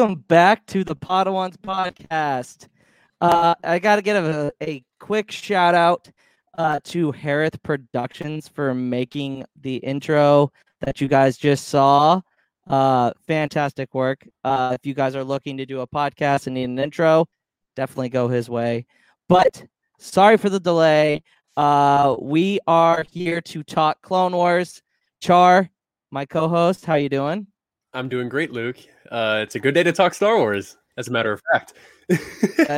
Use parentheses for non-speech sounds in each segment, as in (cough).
Welcome back to the Podwans podcast. Uh, I got to give a, a quick shout out uh, to Harith Productions for making the intro that you guys just saw. Uh, fantastic work. Uh, if you guys are looking to do a podcast and need an intro, definitely go his way. But sorry for the delay. Uh, we are here to talk Clone Wars. Char, my co-host, how you doing? I'm doing great, Luke. Uh, it's a good day to talk Star Wars, as a matter of fact. Uh,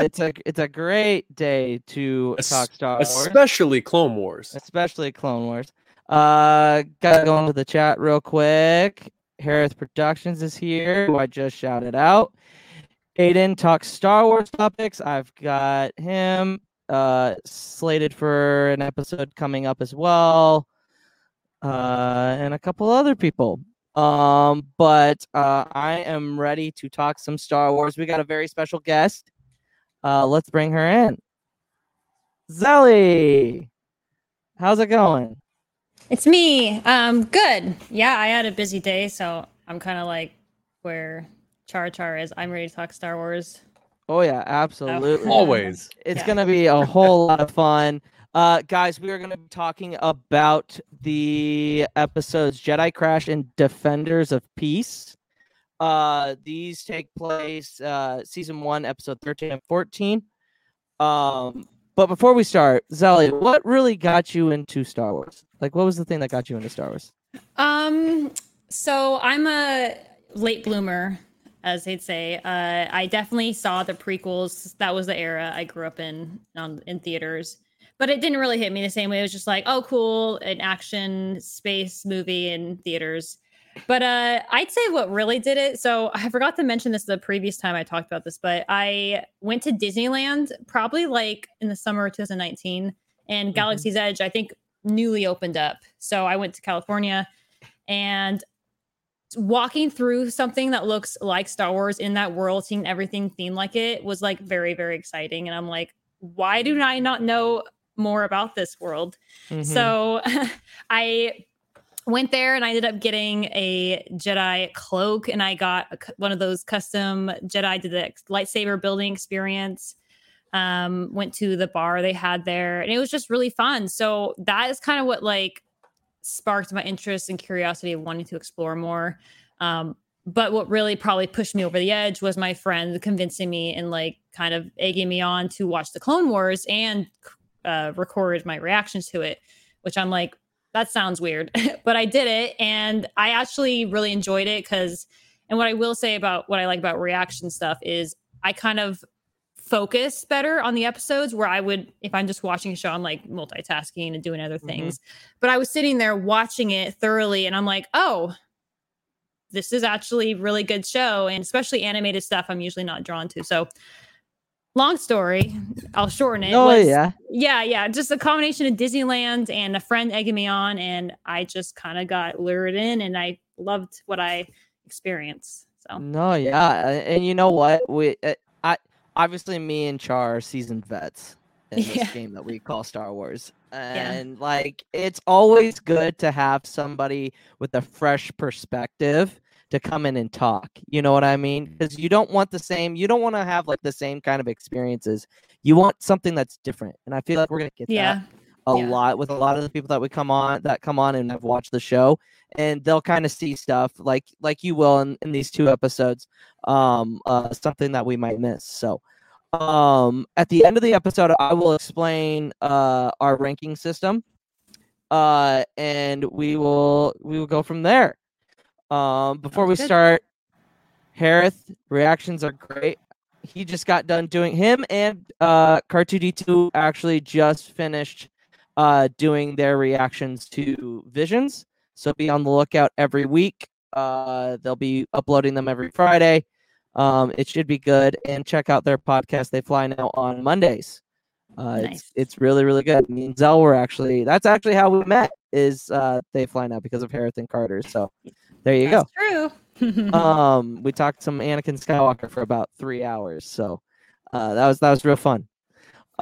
it's a it's a great day to Es- talk Star Wars, Especially Clone Wars. especially Clone Wars. Uh, gotta go into the chat real quick. Harris Productions is here, who I just shouted out. Aiden talks Star Wars topics. I've got him uh slated for an episode coming up as well. Uh, and a couple other people. Um, but uh, I am ready to talk some Star Wars. We got a very special guest. Uh, let's bring her in. Xelle, how's it going? It's me. Um, good. Yeah, I had a busy day, so I'm kind of like where Char Char is. I'm ready to talk Star Wars. Oh yeah, absolutely. Always. It's Yeah. gonna be a whole lot of fun. Uh, guys, we are going to be talking about the episodes Jedi Crash and Defenders of Peace. Uh, these take place uh, season one, episode 13 and 14. Um, but before we start, Xelle, what really got you into Star Wars? Like, what was the thing that got you into Star Wars? Um, so I'm a late bloomer, as they'd say. Uh, I definitely saw the prequels. That was the era I grew up in on in theaters. But it didn't really hit me the same way. It was just like, oh, cool, an action space movie in theaters. But uh, I'd say what really did it. So I forgot to mention this the previous time I talked about this, but I went to Disneyland probably like in the summer of 2019, and Galaxy's Edge I think newly opened up. So I went to California, and walking through something that looks like Star Wars in that world, seeing everything themed like it was like very very exciting. And I'm like, why do I not know more about this world? Mhm. So (laughs) I went there and I ended up getting a Jedi cloak and I got a one of those custom Jedi did the lightsaber building experience. Um, went to the bar they had there and it was just really fun. So that is kind of what like sparked my interest and curiosity of wanting to explore more. Um, but what really probably pushed me over the edge was my friend convincing me and like kind of egging me on to watch the Clone Wars and uh, record my reactions to it, which I'm like, that sounds weird, (laughs) but I did it and I actually really enjoyed it because, and what I will say about what I like about reaction stuff is I kind of focus better on the episodes where I would, if I'm just watching a show, I'm like multitasking and doing other things. But I was sitting there watching it thoroughly and I'm like, oh, this is actually really good show. And especially animated stuff, I'm usually not drawn to. So, long story, I'll shorten it. Oh was- yeah. yeah, yeah, just a combination of Disneyland and a friend egging me on, and I just kind of got lured in, and I loved what I experienced. So No, yeah, and you know what? We uh, I obviously me and Char are seasoned vets in this Yeah. game that we call Star Wars. And like it's always good to have somebody with a fresh perspective to come in and talk. You know what I mean? Because you don't want the same, you don't want to have like the same kind of experiences. You want something that's different. And I feel like we're gonna get that Yeah. a Yeah. lot with a lot of the people that we come on that come on and have watched the show and they'll kind of see stuff like like you will in, in these two episodes um uh something that we might miss so um at the end of the episode i will explain uh our ranking system uh and we will we will go from there um before we good. start harith reactions are great. He just got done doing him and uh car2d2 actually just finished uh doing their reactions to visions. So be on the lookout every week. Uh they'll be uploading them every friday. Um it should be good. And check out their podcast. They fly now on mondays. Uh Nice. it's it's really really good. Me and Xelle were actually that's actually how we met is uh they fly now because of harith and carter. So (laughs) there you go. true. (laughs) um we talked some anakin skywalker for about three hours so uh that was that was real fun.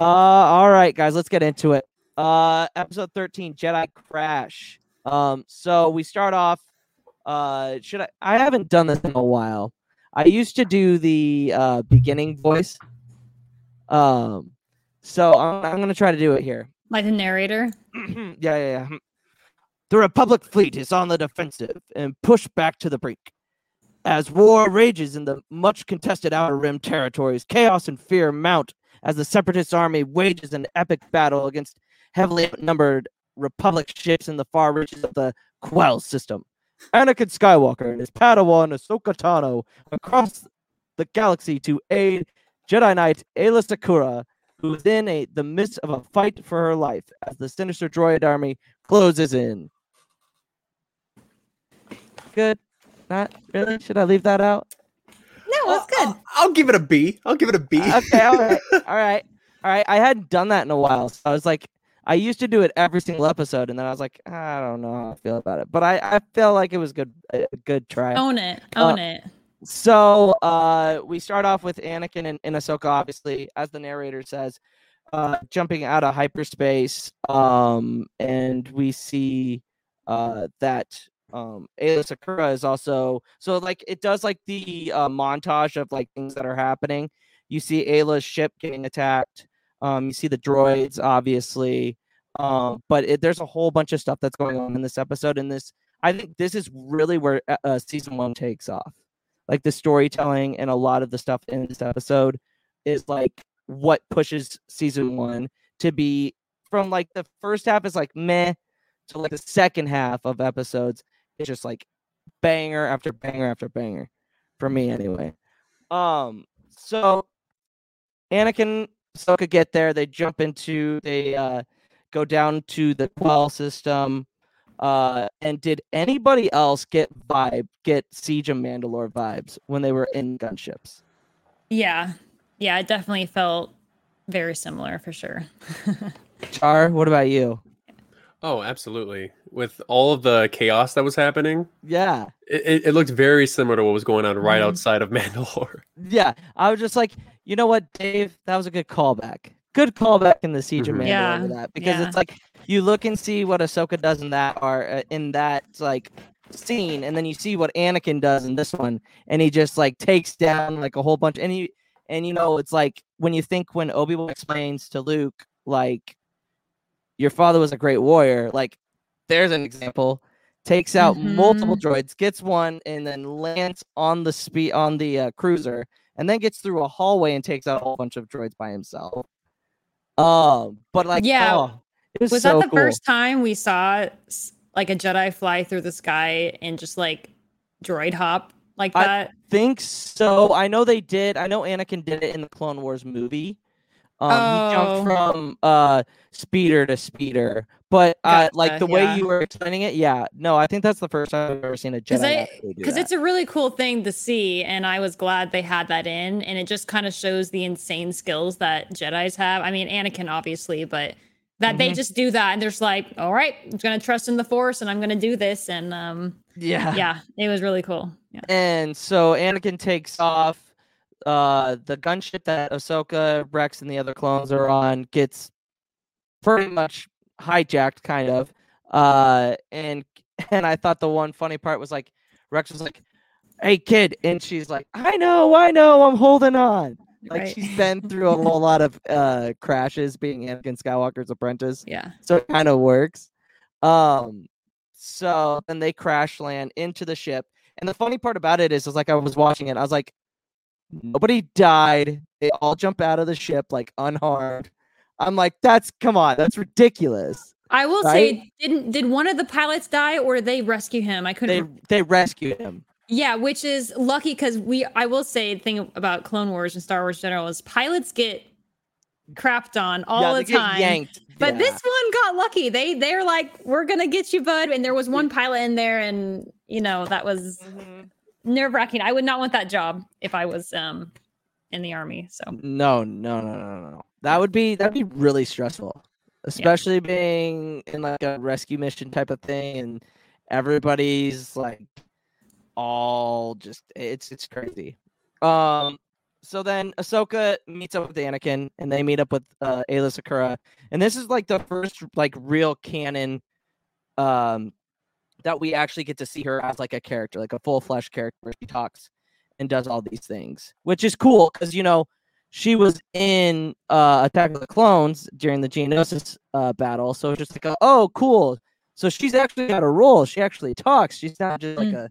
Uh all right guys let's get into it. Uh episode 13 jedi crash. Um so we start off uh should i i haven't done this in a while. I used to do the uh beginning voice. Um so i'm, I'm gonna try to do it here. Like the narrator. (clears throat) yeah, yeah, yeah. The Republic fleet is on the defensive and pushed back to the brink. As war rages in the much contested Outer Rim territories, chaos and fear mount as the Separatist army wages an epic battle against heavily outnumbered Republic ships in the far reaches of the Quell system. Anakin Skywalker and his Padawan Ahsoka Tano across the galaxy to aid Jedi Knight Ayla Secura who is in a the midst of a fight for her life as the sinister droid army closes in. Good. Not really. Should I leave that out? No, that's good. I'll, I'll give it a B. I'll give it a B. Okay. All right. (laughs) All right. All right. I hadn't done that in a while, so I was like, I used to do it every single episode, and then I was like, I don't know how I feel about it, but I I feel like it was good a a good try. Own it. Uh, Own it. So uh, we start off with Anakin and, and Ahsoka, obviously, as the narrator says, uh, jumping out of hyperspace, um, and we see uh, that um, Ayla Secura is also so like it does like the uh, montage of like things that are happening. You see Ayla's ship getting attacked. Um, you see the droids, obviously, um, but it, there's a whole bunch of stuff that's going on in this episode. And this, I think, this is really where uh, uh, season one takes off like the storytelling and a lot of the stuff in this episode is like what pushes season one to be from like the first half is like meh to like the second half of episodes it's just like banger after banger after banger for me anyway um so anakin Ahsoka get there they jump into they uh go down to the quell system uh, and did anybody else get vibe, get Siege of Mandalore vibes when they were in gunships? Yeah. Yeah, it definitely felt very similar for sure. (laughs) Char, what about you? Oh, absolutely. With all of the chaos that was happening, Yeah, it, it, it looked very similar to what was going on right Mhm. outside of (laughs) Mandalore. yeah. I was just like, you know what, Dave? That was a good callback. Good callback in the Siege of Mhm. Mandalore Yeah, that because yeah. it's like you look and see what Ahsoka does in that or uh, in that like scene, and then you see what Anakin does in this one, and he just like takes down like a whole bunch. And he and you know it's like when you think when Obi Wan explains to Luke like your father was a great warrior, like there's an example. Takes out multiple droids, gets one, and then lands on the speed on the uh, cruiser, and then gets through a hallway and takes out a whole bunch of droids by himself. Um, but like, Yeah. oh, it was, Was so that the cool. first time we saw like a Jedi fly through the sky and just like droid hop like that? I- think so. I know they did. I know Anakin did it in the Clone Wars movie. Um, he Oh. jumped from uh speeder to speeder, but uh, like Gotcha, the way yeah. you were explaining it, yeah, no, I think that's the first time I've ever seen a Jedi I- actually do because it's a really cool thing to see and i was glad they had that in and it just kind of shows the insane skills that jedis have i mean anakin obviously but that they Mhm. just do that and they're just like all right i'm gonna trust in the force and i'm gonna do this and um yeah, yeah it was really cool yeah And so Anakin takes off. Uh the gunship that Ahsoka, Rex, and the other clones are on gets pretty much hijacked, kind of. Uh, and (laughs) and I thought the one funny part was like Rex was like, "Hey kid," and she's like, "I know, I know, I'm holding on." Like Right. she's been through a whole lot of uh crashes being Anakin Skywalker's apprentice yeah. so it kind of works. Um, so then they crash land into the ship, and the funny part about it is, is like I was watching it, I was like, nobody died. They all jump out of the ship like unharmed. I'm like, that's come on, that's ridiculous. I will Right? say, didn't did one of the pilots die or did they rescue him? I couldn't. They they rescued him. Yeah, which is lucky because we. I will say, the thing about Clone Wars and Star Wars in general is pilots get crapped on all yeah, the they get time. yanked. But yeah. this one got lucky. They they're like, we're gonna get you, bud. And there was one (laughs) pilot in there, and you know that was Mhm. Nerve wracking. I would not want that job if I was um in the army. So No, no, no, no, no. That would be that'd be really stressful, especially being in like a rescue mission type of thing, and everybody's like all just it's it's crazy. Um, so then Ahsoka meets up with Anakin, and they meet up with uh, Ayla Secura, and this is like the first like real canon, um, that we actually get to see her as like a character, like a full flesh character where she talks and does all these things, which is cool because you know she was in uh, Attack of the Clones during the Geonosis uh, battle, so it's just like, a, oh, cool. So she's actually got a role. She actually talks. She's not just like Mm. a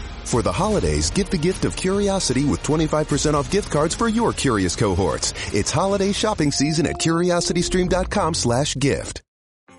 For the holidays, give the gift of curiosity with 25% off gift cards for your curious cohorts. It's holiday shopping season at curiositystream.com slash gift.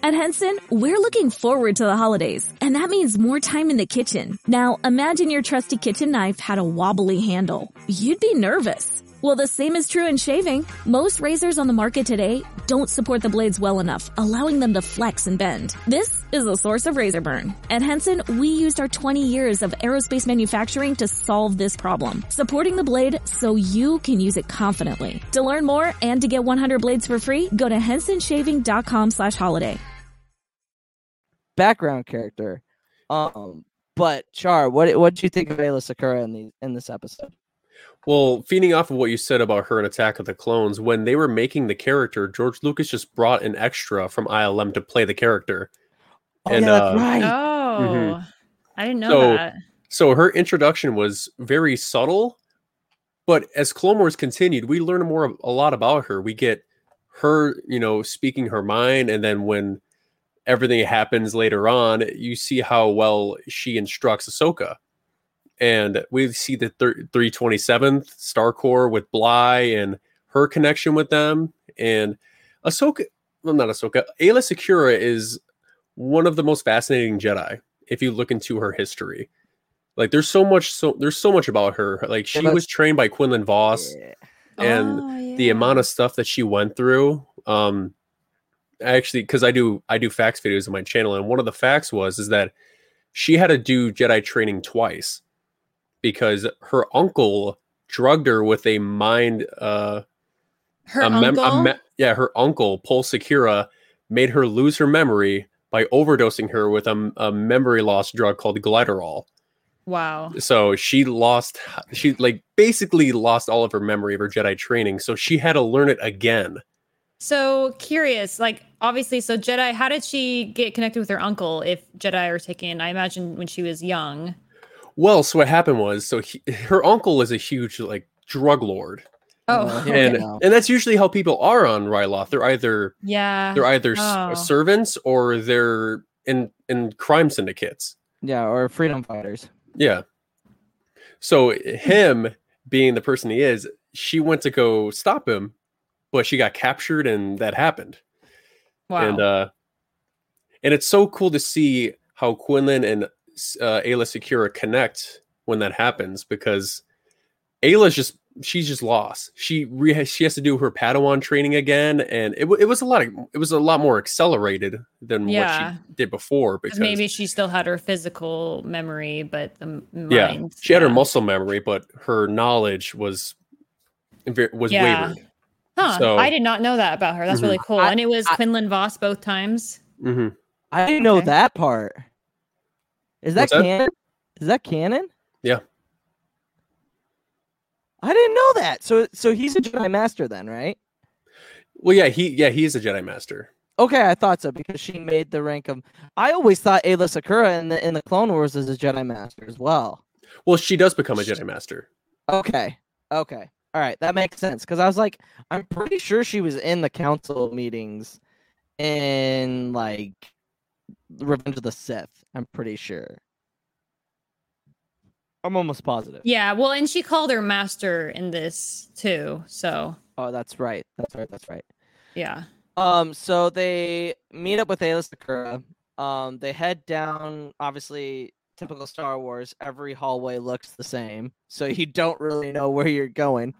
At Henson, we're looking forward to the holidays, and that means more time in the kitchen. Now, imagine your trusty kitchen knife had a wobbly handle. You'd be nervous. Well, the same is true in shaving. Most razors on the market today don't support the blades well enough, allowing them to flex and bend. This is the source of razor burn. At Henson, we used our 20 years of aerospace manufacturing to solve this problem, supporting the blade so you can use it confidently. To learn more and to get 100 blades for free, go to hensonshaving.com slash holiday. background character. Um, but Char, what what do you think of Ayla Secura in the in this episode? Well, feeding off of what you said about her in Attack of the Clones, when they were making the character, George Lucas just brought an extra from ILM to play the character. Oh, And, yeah, that's uh, right. oh, I didn't know So- that. So her introduction was very subtle, but as Clone Wars continued, we learn more a lot about her. We get her, you know, speaking her mind, and then when everything happens later on, you see how well she instructs Ahsoka. And we see the thir- 327th Star Corps with Bly and her connection with them. And Ahsoka, well, not Ahsoka, Ayla Secura is one of the most fascinating Jedi if you look into her history. Like there's so much so there's so much about her. Like she was trained by Quinlan Vos Yeah. and Oh, the amount of stuff that she went through um actually because i do i do facts videos on my channel and one of the facts was is that she had to do jedi training twice because her uncle drugged her with a mind uh her a mem- a uncle. me- yeah her uncle Pol Secura made her lose her memory by overdosing her with a, a memory loss drug called glycerol wow. so she lost she like basically lost all of her memory of her jedi training so she had to learn it again So curious, like obviously, so Jedi. How did she get connected with her uncle? If Jedi are taken, I imagine when she was young. Well so what happened was so he, (laughs) her uncle is a huge like drug lord Oh, Uh, okay. and and that's usually how people are on ryloth they're either yeah. they're either s- Oh. servants or they're in in crime syndicates Yeah, or freedom fighters. Yeah. So him being the person he is, she went to go stop him, but she got captured and that happened. wow. And uh and it's so cool to see how Quinlan and uh, Ayla Secura connect when that happens because Ayla's just she's just lost. She re- she has to do her Padawan training again, and it, wa- it was a lot of it was a lot more accelerated than Yeah. what she did before Because because maybe she still had her physical memory, but the m- yeah mind. she had her muscle memory, but her knowledge was ve- was Yeah. wavered. Huh. so- I did not know that about her. That's Mhm. really cool. I- and it was I- Quinlan Vos both times. hmm I didn't know Okay. that part. Is that that? canon? Is that canon? Yeah. I didn't know that. So so he's a Jedi Master then, right? Well, yeah, he yeah he is a Jedi Master. Okay, I thought so because she made the rank of. I always thought Ayla Secura in the in the Clone Wars is a Jedi Master as well. Well, she does become a Jedi Master. Okay, okay, all right, that makes sense because I was like, I'm pretty sure she was in the council meetings in like Revenge of the Sith. I'm pretty sure. I'm almost positive. Yeah. Well, and she called her master in this too. So Oh, that's right. That's right. That's right. yeah. Um, so they meet up with Ayla Secura. Um, they head down. Obviously, typical Star Wars. Every hallway looks the same, so you don't really know where you're going.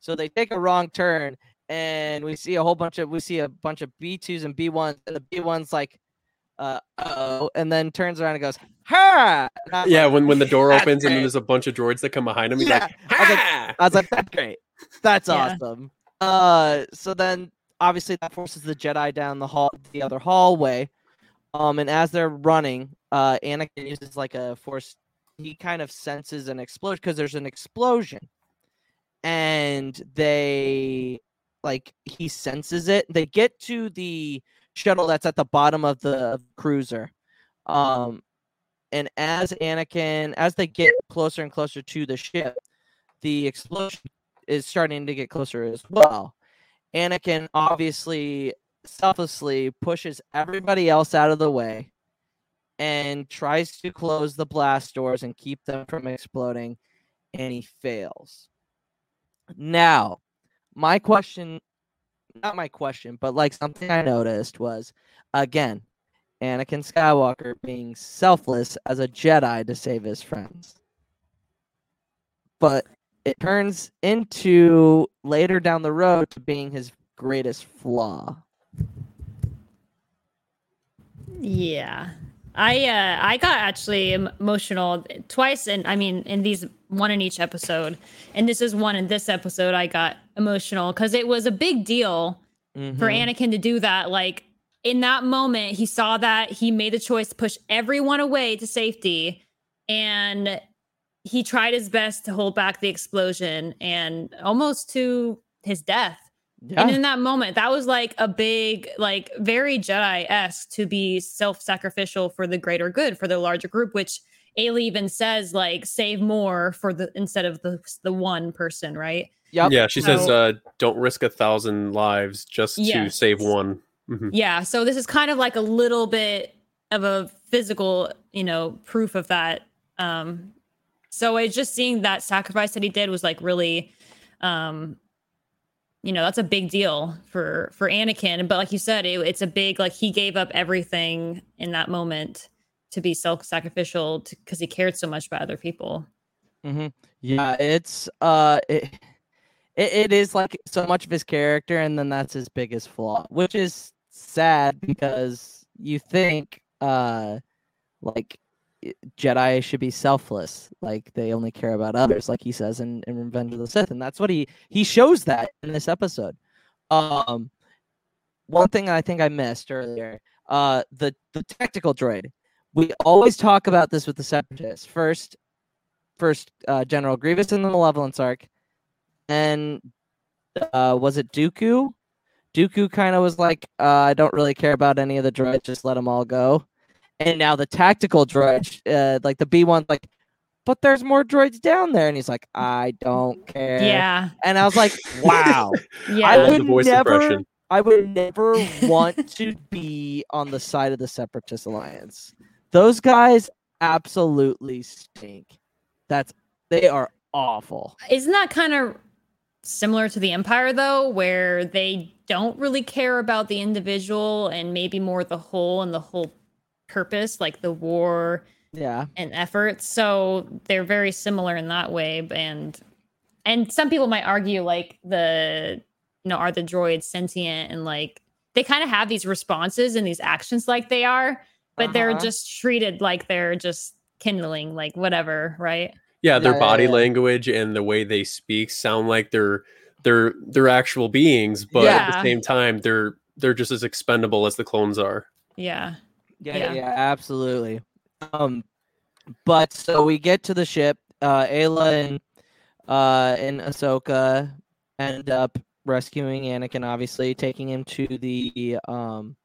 So they take a wrong turn, and we see a whole bunch of we see a bunch of B twos and B ones, and the B ones like, uh oh, and then turns around and goes, "Ha!" And Yeah, like- when when the door That's opens and then there's a bunch of droids that come behind him, he's Yeah, like, I was like, "Ha!" I was like, that's great. That's Yeah. awesome. Uh, so then obviously that forces the Jedi down the hall, the other hallway. Um, and as they're running, uh, Anakin uses like a force. He kind of senses an explosion because there's an explosion, and they like he senses it. They get to the shuttle that's at the bottom of the cruiser. Um, and as Anakin, as they get closer and closer to the ship, the explosion is starting to get closer as well. Anakin obviously selflessly pushes everybody else out of the way and tries to close the blast doors and keep them from exploding, and he fails. Now, my question not my question, but like something I noticed was again, Anakin Skywalker being selfless as a Jedi to save his friends. But it turns into later down the road to being his greatest flaw. Yeah. I uh I got actually emotional twice and I mean in these one in each episode. And this is one in this episode I got emotional cuz it was a big deal for Mhm. Anakin to do that like in that moment he saw that he made the choice to push everyone away to safety and he tried his best to hold back the explosion and almost to his death Yeah. and in that moment, that was like a big, like very Jedi esque to be self sacrificial for the greater good, for the larger group, which Ailey even says, like, save more for the instead of the the one person, right? Yep. Yeah, she says, uh, "Don't risk a thousand lives just to save one." Mhm. Yeah. So this is kind of like a little bit of a physical, you know, proof of that. Um, so it's just seeing that sacrifice that he did was like really, um, you know, that's a big deal for for Anakin. But like you said, it, it's a big like he gave up everything in that moment to be self-sacrificial because he cared so much about other people. hmm Yeah, it's uh, it, it it is like so much of his character, and then that's his biggest flaw, which is sad because you think uh, like Jedi should be selfless, like they only care about others, like he says in, in Revenge of the Sith, and that's what he he shows that in this episode. Um, one thing I think I missed earlier, uh, the the tactical droid. We always talk about this with the Separatists. First, first uh, General Grievous in the Malevolence arc, and uh, was it Dooku? Dooku kind of was like, uh, I don't really care about any of the droids, just let them all go. And now the tactical droid, uh, like the B one, like, but there's more droids down there, and he's like, I don't care. Yeah. And I was like, (laughs) wow. Yeah. I love the would voice never, impression. I would never want to be on the side of the Separatist Alliance. Those guys absolutely stink. That's they are awful. Isn't that kind of similar to the Empire, though, where they don't really care about the individual and maybe more the whole and the whole purpose, like the war Yeah. and efforts? So they're very similar in that way. And and some people might argue like the you know are the droids sentient and like they kind of have these responses and these actions like they are but they're Uh-huh. just treated like they're just kindling like whatever right Yeah, their Yeah, yeah, body yeah. language and the way they speak sound like they're they're they're actual beings, but at the same time they're they're just as expendable as the clones are. yeah Yeah, Yeah. yeah, absolutely. Um, but so we get to the ship. Uh, Ayla and uh and Ahsoka end up rescuing Anakin, obviously taking him to the um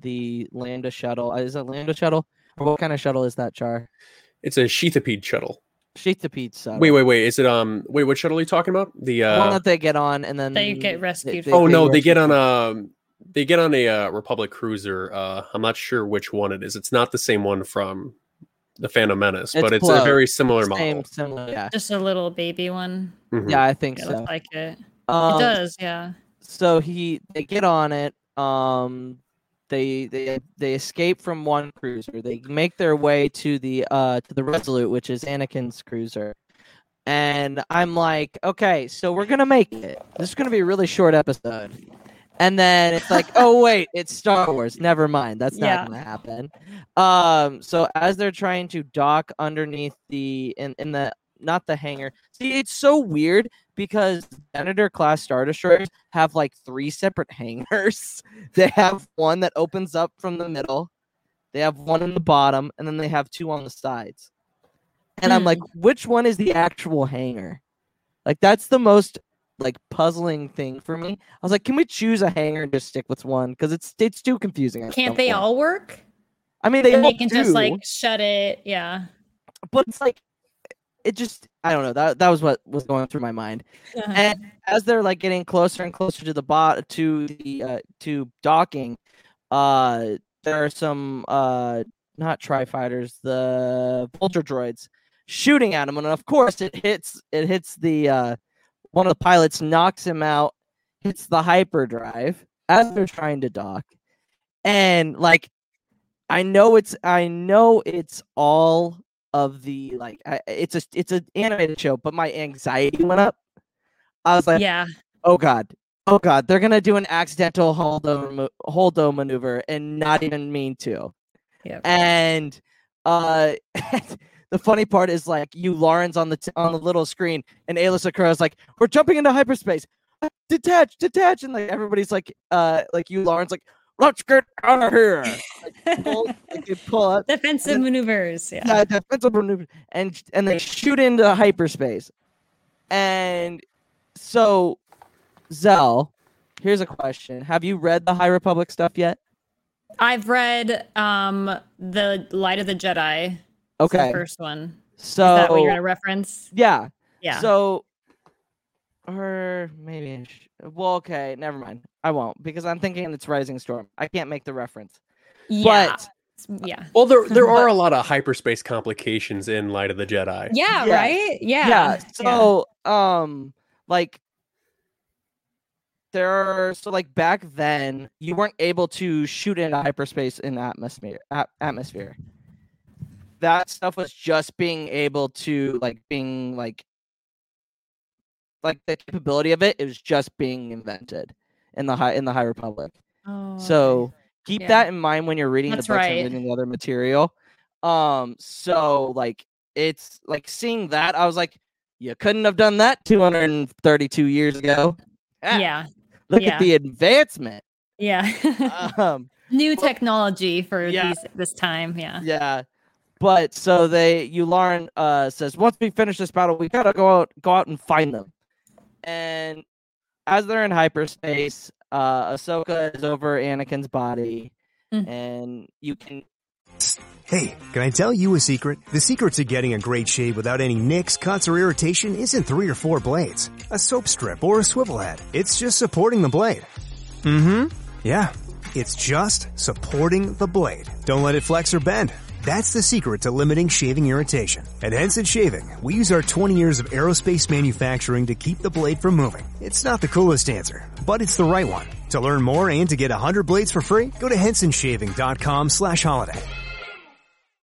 the Lambda shuttle. Uh, Is it Lambda shuttle? Or what kind of shuttle is that, Char? It's a Sheathipede shuttle. Sheathipede shuttle. Wait, wait, wait. Is it um wait, what shuttle are you talking about? The The one uh that they get on and then They get rescued Oh no, they get on from- a they get on a uh, Republic cruiser. Uh I'm not sure which one it is. It's not the same one from the Phantom Menace, It's but it's close. a very similar same, model. similar. Yeah, just a little baby one Mhm. yeah, I think it so. looks like it Um, it does yeah so he they get on it um they they they escape from one cruiser. They make their way to the uh to the resolute which is anakin's cruiser. And i'm like okay so we're gonna make it. This is gonna be a really short episode. And then it's like (laughs) oh wait it's star wars. Never mind. That's not Yeah. gonna happen. Um so as they're trying to dock underneath the in, in the not the hangar. See it's so weird because Venator class Star Destroyers have like three separate hangars. (laughs) They have one that opens up from the middle, they have one in the bottom, and then they have two on the sides. And I'm like, hmm. which one is the actual hangar? Like that's the most like puzzling thing for me. I was like, can we choose a hangar and just stick with one? Because it's it's too confusing. can't they point. all work I mean, they, all they can just like shut it yeah but it's like it just I don't know. That that was what was going through my mind. and as they're like getting closer and closer to the bot to the uh to docking uh there are some uh not tri fighters the vulture droids shooting at him and of course it hits it hits the uh one of the pilots knocks him out hits the hyperdrive as they're trying to dock and like i know it's i know it's all of the like I, it's a it's an animated show but my anxiety went up. I was like yeah. Oh god oh god they're gonna do an accidental holdo holdo maneuver and not even mean to. Yep. and uh (laughs) the funny part is like Yularen on the t- on the little screen and ayla Secura is like we're jumping into hyperspace. Detach detach. And like everybody's like uh like Yularen like let's get out of here. (laughs) Like, pull, like, pull up defensive maneuvers yeah. Yeah, defensive maneuver, and and they shoot into hyperspace. And so, Xelle, here's a question: Have you read the High Republic stuff yet? i've read um the light of the jedi. It's the Okay, first one. Is so that what you're gonna reference? Yeah, yeah. So, or maybe, sh- well, okay, never mind. I won't because I'm thinking it's Rising Storm. I can't make the reference. yeah But yeah Well, there (laughs) there But- are a lot of hyperspace complications in Light of the Jedi. yeah Yes. right yeah yeah so um like there are so like back then you weren't able to shoot into hyperspace in atmosphere at- atmosphere that stuff was just being able to like being like like the capability of it it was just being invented in the high in the high republic Oh, so keep Yeah. that in mind when you're reading That's the books right. and reading the other material. Um, so like it's like seeing that, I was like, you couldn't have done that 232 years ago. Ah, yeah Look yeah. at the advancement. yeah (laughs) Um, new technology for yeah. these this time yeah yeah. But so they you uh says, once we finish this battle, we gotta go out go out and find them. And as they're in hyperspace, uh Ahsoka is over Anakin's body. Mm. And you can Hey, can I tell you a secret? The secret to getting a great shave without any nicks, cuts, or irritation isn't three or four blades, a soap strip, or a swivel head. It's just supporting the blade. Mm-hmm. Yeah, it's just supporting the blade. Don't let it flex or bend. That's the secret to limiting shaving irritation. At Henson Shaving, we use our 20 years of aerospace manufacturing to keep the blade from moving. It's not the coolest answer, but it's the right one. To learn more and to get 100 blades for free, go to hensonshaving.com slash holiday.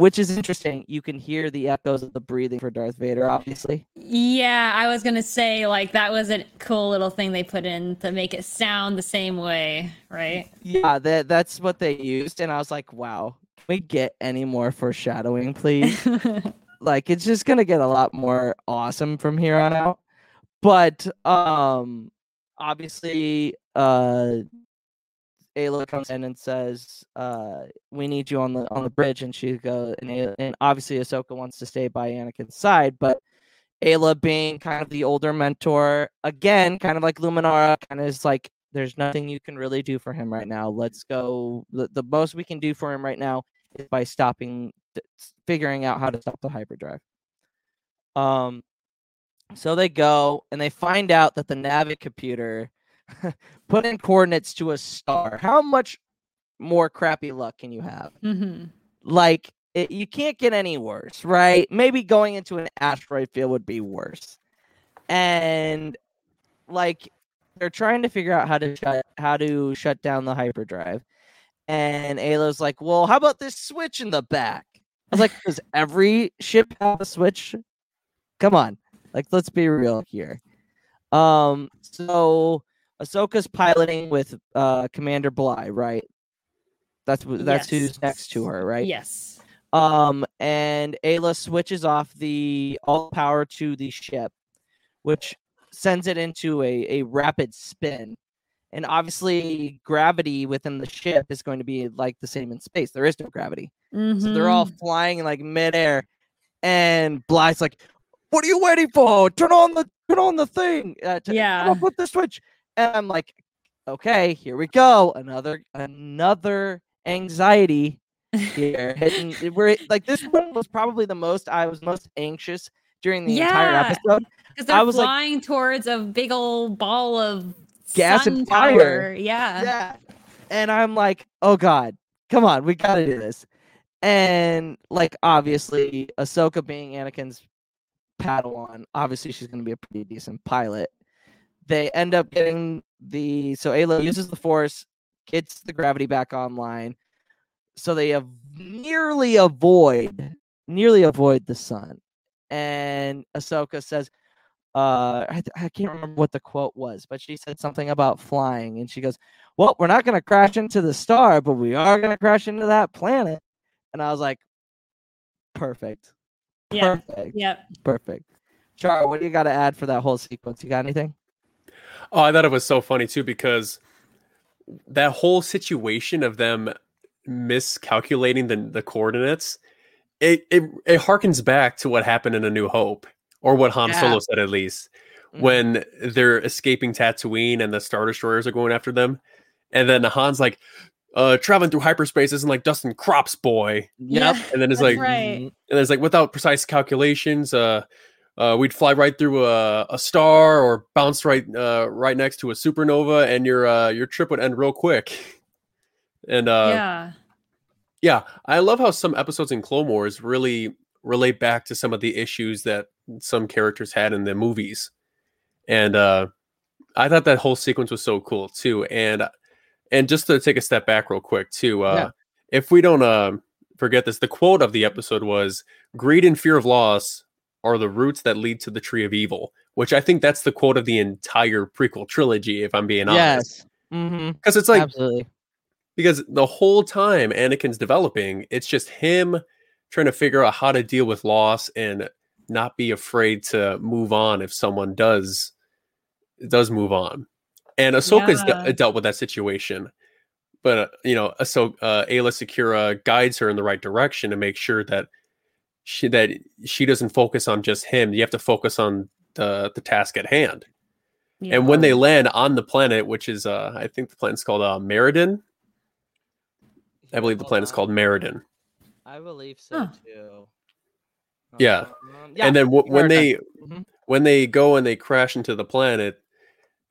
Which is interesting. You can hear the echoes of the breathing for Darth Vader, obviously. Yeah, I was gonna say like that was a cool little thing they put in to make it sound the same way, right? Yeah, that that's what they used, and I was like, wow, can we get any more foreshadowing, please? (laughs) like it's just gonna get a lot more awesome from here on out. But um obviously uh Ayla comes in and says, uh, we need you on the on the bridge and she goes and, Ayla, and obviously Ahsoka wants to stay by Anakin's side, but Ayla being kind of the older mentor, again, kind of like Luminara, kind of is like, there's nothing you can really do for him right now. Let's go. The, the most we can do for him right now is by stopping, figuring out how to stop the hyperdrive. Um, so they go and they find out that the navicomputer put in coordinates to a star. How much more crappy luck can you have? hmm Like, it, you can't get any worse, right? Maybe going into an asteroid field would be worse. And like, they're trying to figure out how to shut how to shut down the hyperdrive. And Ayla's like, "Well, how about this switch in the back?" I was like, "Does every ship have a switch?" Come on, like let's be real here. Um, so Ahsoka's piloting with uh Commander Bly, right? That's that's Yes. who's next to her, right? Yes. Um, and Ayla switches off the all power to the ship, which sends it into a, a rapid spin. And obviously, gravity within the ship is going to be like the same in space. There is no gravity. So they're all Mhm. flying in like midair. And Bly's like, What are you waiting for? Turn on the turn on the thing. Uh, t- Yeah. Put the switch. And I'm like, okay, here we go. Another another anxiety here. hitting we're like this one was probably the most I was most anxious during the entire episode. Because I they're was like- flying towards a big old ball of Gas and fire. power. Yeah. yeah. And I'm like, oh God, come on, we gotta do this. And like obviously, Ahsoka being Anakin's Padawan, obviously she's gonna be a pretty decent pilot. They end up getting the so Ayla uses the force, gets the gravity back online, so they have nearly avoid nearly avoid the sun. And Ahsoka says, uh I, I can't remember what the quote was, but she said something about flying, and she goes, Well, we're not gonna crash into the star, but we are gonna crash into that planet. And I was like, Perfect. Yeah. Perfect. Yep. Perfect. Char, what do you got to add for that whole sequence? You got anything? Oh, I thought it was so funny too because that whole situation of them miscalculating the, the coordinates, it, it it harkens back to what happened in A New Hope, or what Han Yeah. Solo said at least, Mhm. when they're escaping Tatooine and the Star Destroyers are going after them, and then Han's like, uh, traveling through hyperspace isn't like Dustin Crops boy, Yep. and then it's like, right. and it's like without precise calculations, uh, uh, we'd fly right through a, a star or bounce right uh, right next to a supernova, and your uh, your trip would end real quick. (laughs) And uh, yeah. yeah. I love how some episodes in Clone Wars really relate back to some of the issues that some characters had in the movies, and uh, I thought that whole sequence was so cool too. And and just to take a step back real quick too, uh, Yeah. if we don't uh, forget this, the quote of the episode was "Greed and fear of loss are the roots that lead to the tree of evil," which I think that's the quote of the entire prequel trilogy. If I'm being honest, Yes. Mm-hmm. because it's like Absolutely. because the whole time Anakin's developing, it's just him trying to figure out how to deal with loss and not be afraid to move on if someone does does move on. And Ahsoka's de- dealt with that situation, but uh, you know, Ahsoka, uh, Ayla Secura guides her in the right direction to make sure that she that she doesn't focus on just him. You have to focus on the the task at hand. yeah. And when they land on the planet, which is uh I think the planet's called uh Maridun. I believe the planet's called Maridun. I believe so Huh. too. Yeah. Um, and then w- when heard that. they Mhm. when they go and they crash into the planet,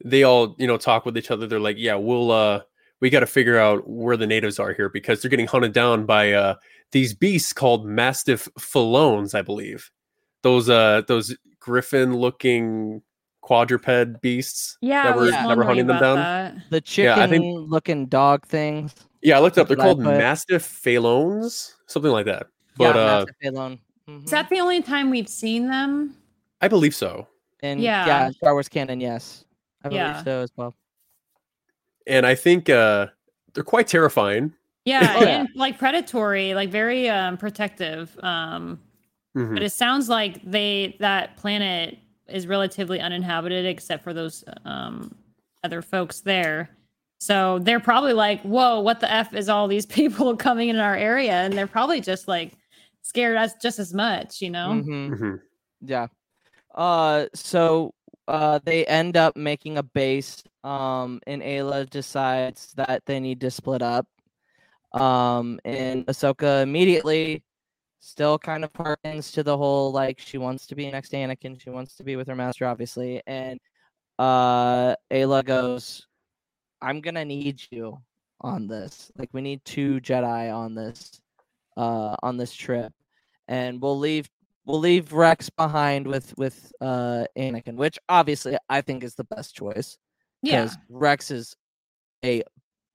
they all you know talk with each other. They're like, "Yeah, we'll uh, we got to figure out where the natives are here because they're getting hunted down by uh these beasts called Mastiff Phalones, I believe. Those uh those griffin looking quadruped beasts Yeah, that I were was that were wondering hunting them about down. that. the chicken Yeah, I think- looking dog things. Yeah, I looked up. They're That's what I called put. Mastiff Phalones, something like that. But yeah, uh, Mastiff Phalone. Mhm. Is that the only time we've seen them? I believe so. And yeah, yeah, Yeah. Star Wars canon, yes, I believe Yeah. so as well. And I think uh, they're quite terrifying. Yeah, (laughs) Oh, yeah. and like predatory, like very um protective. Um Mhm. but it sounds like they that planet is relatively uninhabited except for those um other folks there. So they're probably like, "Whoa, what the f is all these (laughs) people coming in our area?" And they're probably just like scared us just as much, you know? Mhm. Mhm. Yeah. Uh so uh they end up making a base um and Ayla decides that they need to split up. Um and Ahsoka immediately still kind of harkens to the whole like she wants to be next to Anakin, she wants to be with her master obviously and uh Ayla goes I'm to need you on this. Like we need two Jedi on this uh on this trip and we'll leave we'll leave Rex behind with with uh Anakin, which obviously I think is the best choice Yeah. because Rex is a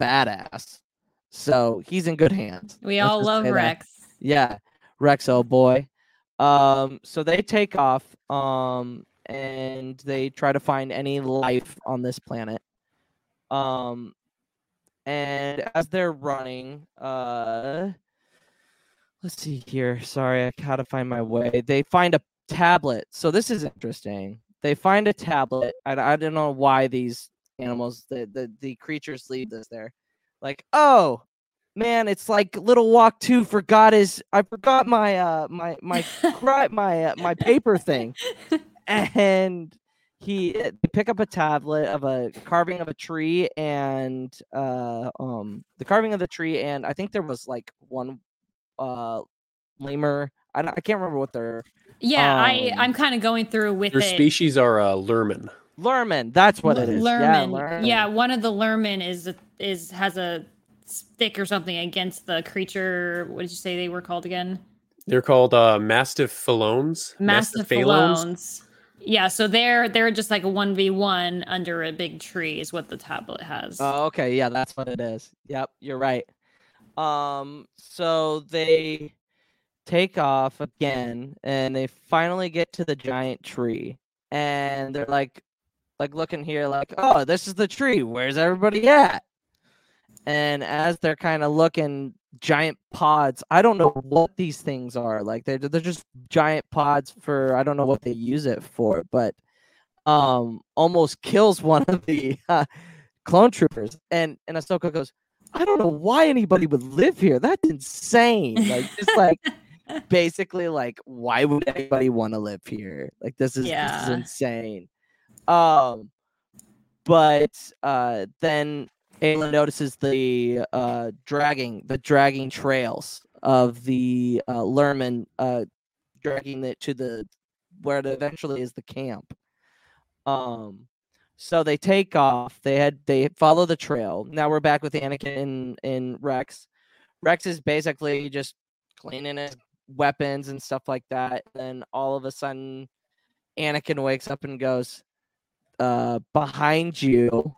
badass. So he's in good hands. We Let's all love say that. Rex. Yeah, Rex, oh boy. Um, so they take off, um, and they try to find any life on this planet. Um, and as they're running, uh, let's see here. Sorry, I gotta find my way. They find a tablet. So this is interesting. They find a tablet. I, I don't know why these animals, the, the the creatures, leave this there. Like, oh, man, it's like little Wag Too forgot his I forgot my uh my my (laughs) cri- my uh, my paper thing. And he they pick up a tablet of a carving of a tree and uh um the carving of the tree and I think there was like one uh lemur. I, I can't remember what they're Yeah, I Um, I'm kind of going through with Their it. species are uh, lurmen. Lurman. That's what it is. Yeah, Lurmen. Yeah, one of the Lurmen is is has a stick or something against the creature. What did you say they were called again? They're called uh, Mastiff Phalones. Mastiff Phalones. Phalones. Yeah, so they're they're just like a one v one under a big tree is what the tablet has. Oh, okay. Yeah, that's what it is. Yep, you're right. Um, so they take off again and they finally get to the giant tree and they're like like looking here like, "Oh, this is the tree. Where's everybody at?" And as they're kind of looking giant pods, I don't know what these things are. Like they're they're just giant pods for I don't know what they use it for, but um almost kills one of the (laughs) uh, clone troopers and and Ahsoka goes, I don't know why anybody would live here. That's insane. Like just like (laughs) basically like why would anybody want to live here? Like this is this is insane. Um but uh then Ayla notices the uh dragging the dragging trails of the uh Lurmen uh dragging it to the where it eventually is the camp. Um so they take off. They had they follow the trail. Now we're back with Anakin and, and Rex. Rex is basically just cleaning his weapons and stuff like that. Then all of a sudden, Anakin wakes up and goes, uh, behind you.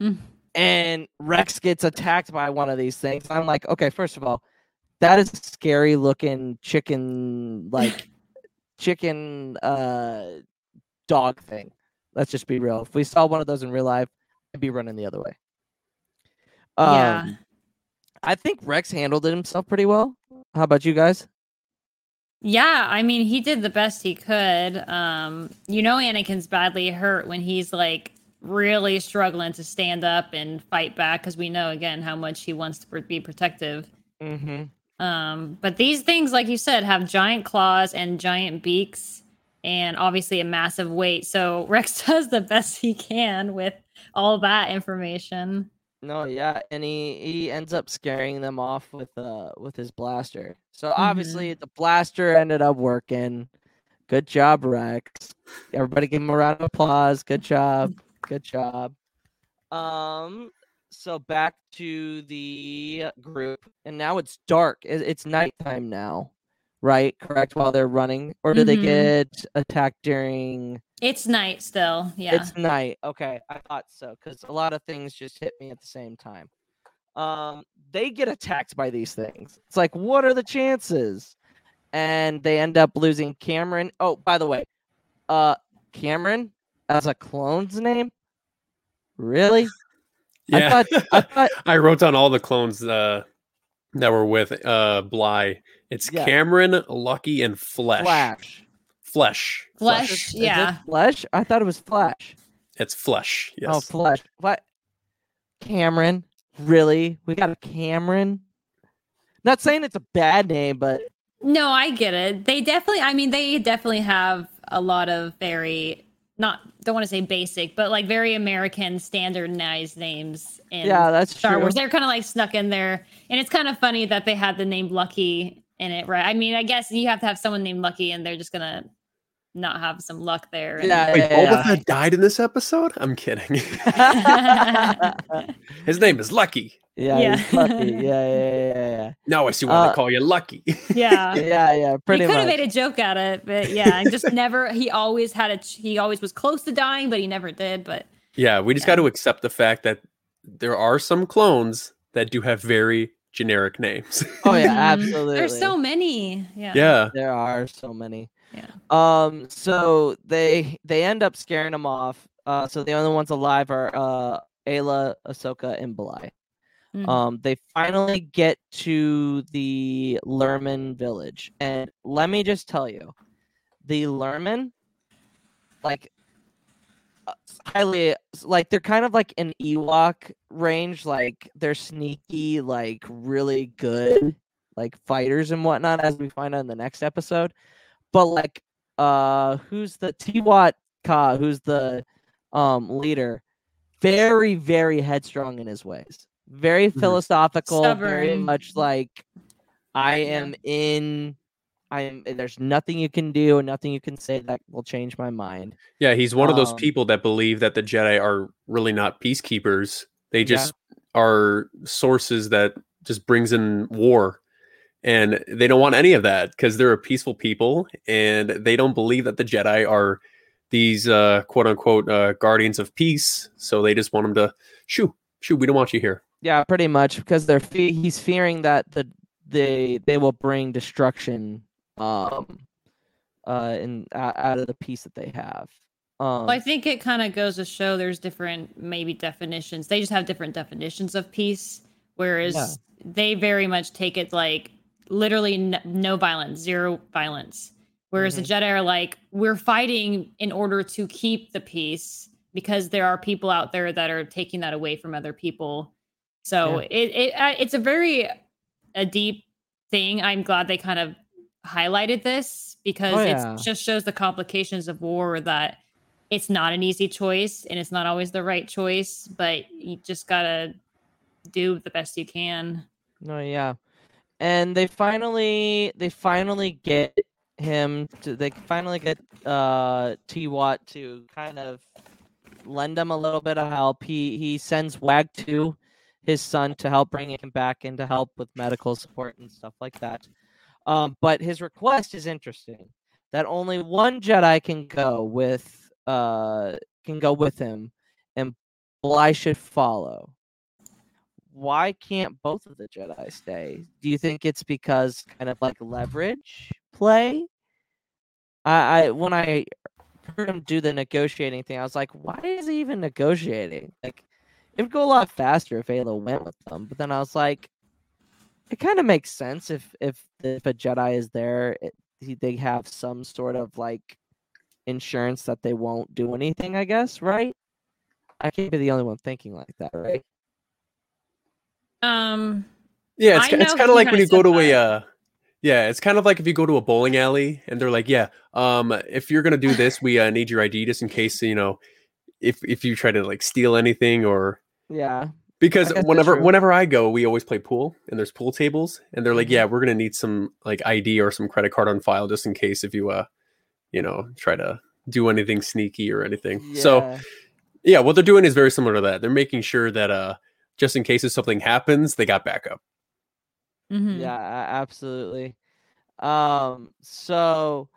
Mm. And Rex gets attacked by one of these things. I'm like, okay, first of all, that is a scary looking chicken, like (laughs) chicken uh dog thing. Let's just be real. If we saw one of those in real life, I'd be running the other way. Yeah. Um, I think Rex handled it himself pretty well. How about you guys? Yeah, I mean, he did the best he could. Um, you know, Anakin's badly hurt when he's like really struggling to stand up and fight back because we know again how much he wants to be protective. Mm-hmm. Um, but these things, like you said, have giant claws and giant beaks, and obviously a massive weight. So (laughs) Rex does the best he can with all that information. No, yeah, and he he ends up scaring them off with uh with his blaster. So Mm-hmm. obviously the blaster ended up working. Good job, Rex. Everybody give him a round of applause. Good job. Good job. Um so back to the group and now it's dark. It's nighttime now. Right? Correct while they're running or do they Mhm. get attacked during It's night still. Yeah. it's night. Okay, I thought so because a lot of things just hit me at the same time. Um, they get attacked by these things. It's like, what are the chances? And they end up losing Cameron. Oh, by the way, uh, Cameron as a clone's name. Really? Yeah, I thought. I (laughs) thought. I wrote down all the clones uh, that were with uh, Bly. It's Yeah. Cameron, Lucky, and Flesh. Flash. Flesh. Flesh. Is- is it yeah. Flesh. I thought it was Flash. It's Flesh. Yes. Oh, Flesh. What? Cameron. Really? We got a Cameron. Not saying it's a bad name, but No, I get it. They definitely, I mean, they definitely have a lot of very, not, don't want to say basic, but like very American standardized names in yeah, that's Star true. Wars. They're kind of like snuck in there. And it's kind of funny that they had the name Lucky in it, right? I mean, I guess you have to have someone named Lucky and they're just going to not have some luck there. and- Yeah, Wait, yeah, Boba yeah. Fett died in this episode? I'm kidding. (laughs) (laughs) His name is Lucky. Yeah, Yeah. he's lucky. (laughs) Yeah, yeah, yeah, yeah. Now I see why they Uh, call you Lucky. yeah. Yeah, yeah, yeah. Pretty he could have made a joke at it, but yeah, and just never. He always had a. He always was close to dying, but he never did. But yeah, we just Yeah. got to accept the fact that there are some clones that do have very generic names. (laughs) oh yeah, Mhm. absolutely. there's so many. Yeah. yeah. There are so many. Yeah. Um. So they they end up scaring them off. Uh. So the only ones alive are uh Ayla, Ahsoka, and Bly. Mhm. Um. They finally get to the Lurmen village, and let me just tell you, the Lurmen, like. Uh, Highly like they're kind of like an Ewok range, like they're sneaky, like really good, like fighters and whatnot, as we find out in the next episode. But like, uh, who's the Tiwat Ka? Who's the um leader? Very, very headstrong in his ways. Very Mhm. philosophical. Very much like, I am in. I am. There's nothing you can do, and nothing you can say that will change my mind. Yeah, he's one of those Um, people that believe that the Jedi are really not peacekeepers. They Yeah. just are sources that just brings in war. And they don't want any of that because they're a peaceful people and they don't believe that the Jedi are these uh, quote unquote uh, guardians of peace. So they just want them to shoo, shoo, we don't want you here. Yeah, pretty much because they're fe- he's fearing that the they they will bring destruction um uh in uh, out of the peace that they have. Um Well, I think it kind of goes to show there's different maybe definitions. They just have different definitions of peace, whereas Yeah. they very much take it like literally n- no violence, zero violence. Whereas Mm-hmm. the Jedi are like, we're fighting in order to keep the peace because there are people out there that are taking that away from other people. So it, it uh, it's a very a deep thing. I'm glad they kind of highlighted this because Oh, it just shows the complications of war that it's not an easy choice and it's not always the right choice, but you just gotta do the best you can. No, yeah. And they finally they finally get him to they finally get uh Tee Watt to kind of lend him a little bit of help. He he sends Wag to his son to help bring him back and to help with medical support and stuff like that. Um, but his request is interesting that only one Jedi can go with uh can go with him and Bly should follow why can't both of the Jedi stay? Do you think it's because kind of like leverage play? I, I when I heard him do the negotiating thing, I was like, why is he even negotiating? Like, it would go a lot faster if Ayla went with them. But then I was like, it kind of makes sense if if if a Jedi is there, it, they have some sort of like insurance that they won't do anything. I guess, right? I can't be the only one thinking like that, right? Um, Yeah, it's, it's kind of like when you go said to a that. uh yeah, it's kind of like if you go to a bowling alley and they're like, "Yeah, um if you're going to do (laughs) this, we uh, need your ID just in case, you know, if if you try to like steal anything or Yeah. Because I guess that's whenever whenever I go, we always play pool, and there's pool tables, and they're like, Mhm. "Yeah, we're gonna need some like ID or some credit card on file just in case if you uh, you know, try to do anything sneaky or anything." So Yeah. yeah, what they're doing is very similar to that. They're making sure that uh, just in case if something happens, they got backup. Mhm. Yeah, absolutely. Um, so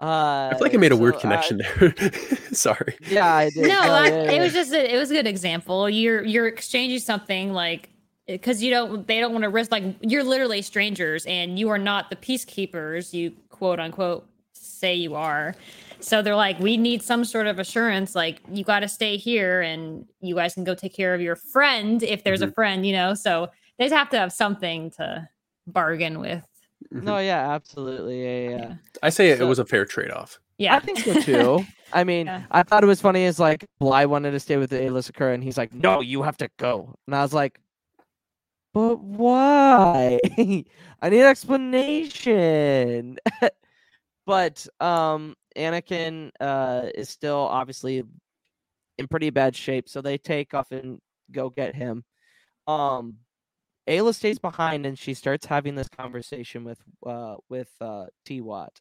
uh I feel like I made a weird so, uh, connection there. (laughs) Sorry. yeah, I did. No, I, yeah, it was just a, it was a good example. You're you're exchanging something like because you don't they don't want to risk like you're literally strangers and you are not the peacekeepers you quote unquote say you are. So they're like, we need some sort of assurance. Like you got to stay here and you guys can go take care of your friend if there's a friend, you know. So they just have to have something to bargain with. No, yeah, absolutely. Yeah, yeah. yeah. (laughs) I say it was a fair trade off. Yeah, I think so too. (laughs) I mean, Yeah. I thought it was funny as like Bly wanted to stay with Ayla Secura, and he's like, "No, you have to go." And I was like, "But why? (laughs) I need explanation." but um, Anakin uh is still obviously in pretty bad shape, so they take off and go get him. Um, Ayla stays behind, and she starts having this conversation with uh with uh Tee Watt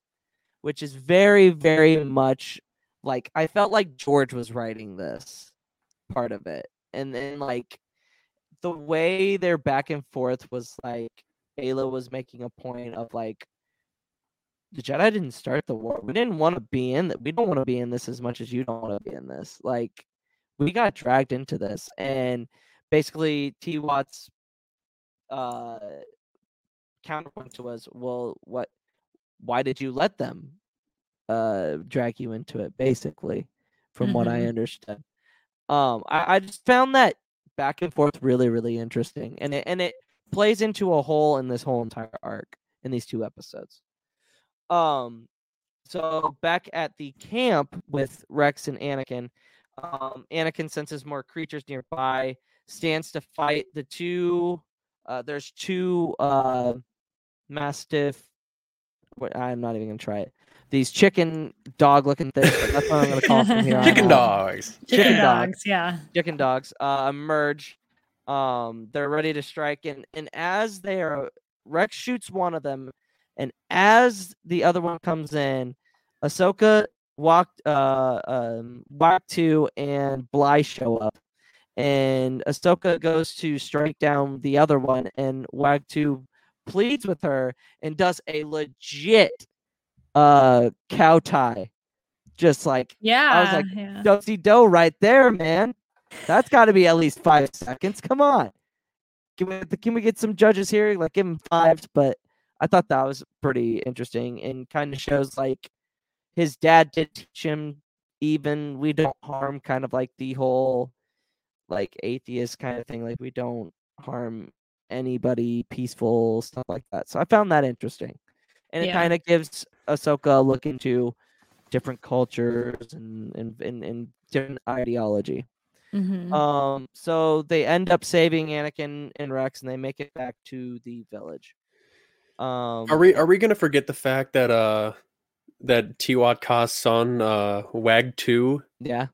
which is very, very much like I felt like George was writing this part of it. And then like the way their back and forth was like Ayla was making a point of like the Jedi didn't start the war. We didn't want to be in that. We don't want to be in this as much as you don't want to be in this. Like we got dragged into this and basically Tee Watt's uh counterpoint to was, well, what why did you let them uh drag you into it? basically from what i Mhm. understood. Um I, I just found that back and forth really really interesting and it and it plays into a hole in this whole entire arc in these two episodes. Um so back at the camp with rex and anakin um anakin senses more creatures nearby stands to fight the two uh there's two uh mastiff what I'm not even gonna try it. These chicken dog looking things. That's what I'm gonna call from here. Chicken out. dogs. chicken, chicken dog. dogs. Yeah. Chicken dogs uh, emerge. Um, they're ready to strike, and and as they are, Rex shoots one of them, and as the other one comes in, Ahsoka walked uh um Wag Too and Bly show up. And Ahsoka goes to strike down the other one, and Wag Too pleads with her and does a legit uh cow tie. Just like Yeah. I was like, yeah. Dosey dough right there, man. That's got to be at least five seconds. Come on. Can we can we get some judges here? Like give him fives, but I thought that was pretty interesting and kind of shows like his dad did teach him even we don't harm kind of like the whole like atheist kind of thing like we don't harm anybody peaceful stuff like that. So i found that interesting and it kind of gives ahsoka a look into different cultures and and, and, and different ideology. Mhm. um so they end up saving anakin and rex and they make it back to the village. Um Are we are we gonna forget the fact that uh that Tee Watt Kaa's son, uh Wag Too, yeah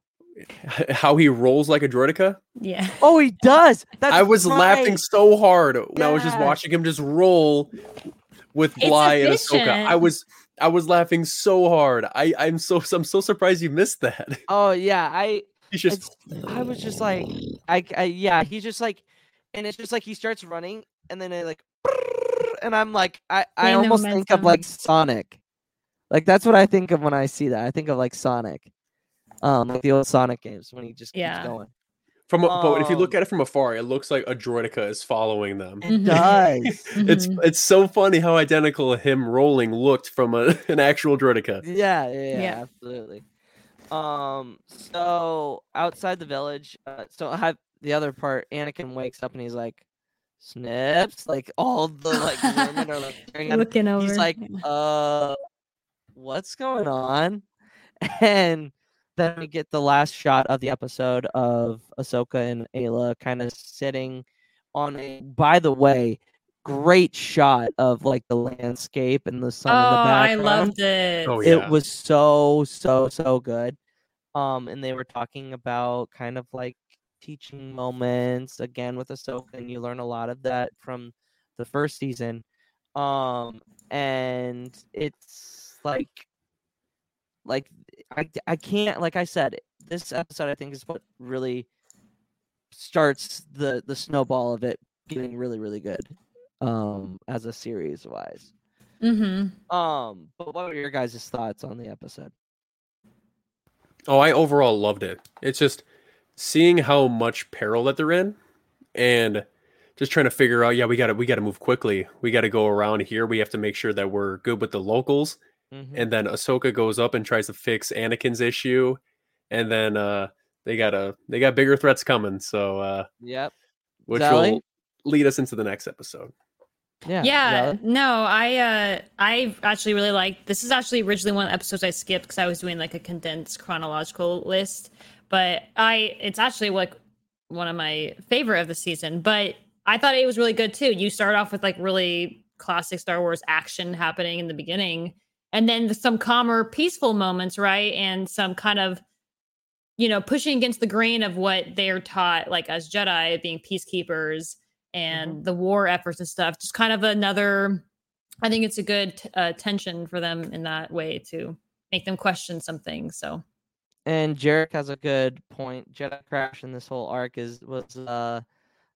(laughs) how he rolls like a droideka? yeah. oh he does That's I was laughing so hard when I was just watching him just roll with It's Bly and Ahsoka. I was I was laughing so hard. I I'm so I'm so surprised you missed that. (laughs) oh yeah i He's just I was just like, I, I, yeah, he's just like, and it's just like he starts running, and then it like, and I'm like, I, I Gain the almost think of like Sonic, like that's what I think of when I see that. I think of like Sonic, um, like the old Sonic games when he just keeps going. from a, but if you look Um, at it from afar, it looks like a droideka is following them. It Mhm. does. (laughs) It's Mhm. it's so funny how identical him rolling looked from a, (laughs) an actual droideka. yeah, yeah, yeah, Yeah. absolutely. Um, so outside the village, uh, so I have the other part. Anakin wakes up and he's like, "Snips!" Like all the like women are like (laughs) staring at him. Looking over. he's like, yeah. uh, what's going on? And then we get the last shot of the episode of Ahsoka and Ayla kind of sitting on a, by the way, great shot of like the landscape and the sun oh, in the background. I loved it. Oh, yeah. It was so, so, so good. Um, and they were talking about kind of like teaching moments again with Ahsoka, and you learn a lot of that from the first season. Um, and it's like, like I I can't like I said, this episode I think is what really starts the the snowball of it getting really really good, um, as a series wise. Mm-hmm. Um, but what were your guys' thoughts on the episode? Oh, I overall loved it. It's just seeing how much peril that they're in and just trying to figure out, yeah, we gotta we gotta move quickly. We gotta go around here. We have to make sure that we're good with the locals. Mhm. And then Ahsoka goes up and tries to fix Anakin's issue. And then uh they got a they got bigger threats coming. So uh Yep. which Sally? will lead us into the next episode. Yeah. Yeah, Sally? no, I uh I actually really like this is actually originally one of the episodes I skipped because I was doing like a condensed chronological list. But I it's actually like one of my favorite of the season. But I thought it was really good too. You start off with like really classic Star Wars action happening in the beginning, and then some calmer, peaceful moments, right? And some kind of you know, pushing against the grain of what they're taught, like as Jedi, being peacekeepers and the war efforts and stuff. Just kind of another, I think it's a good t- uh, tension for them in that way to make them question something. So, And Jarek has a good point. Jedi Crash in this whole arc is was uh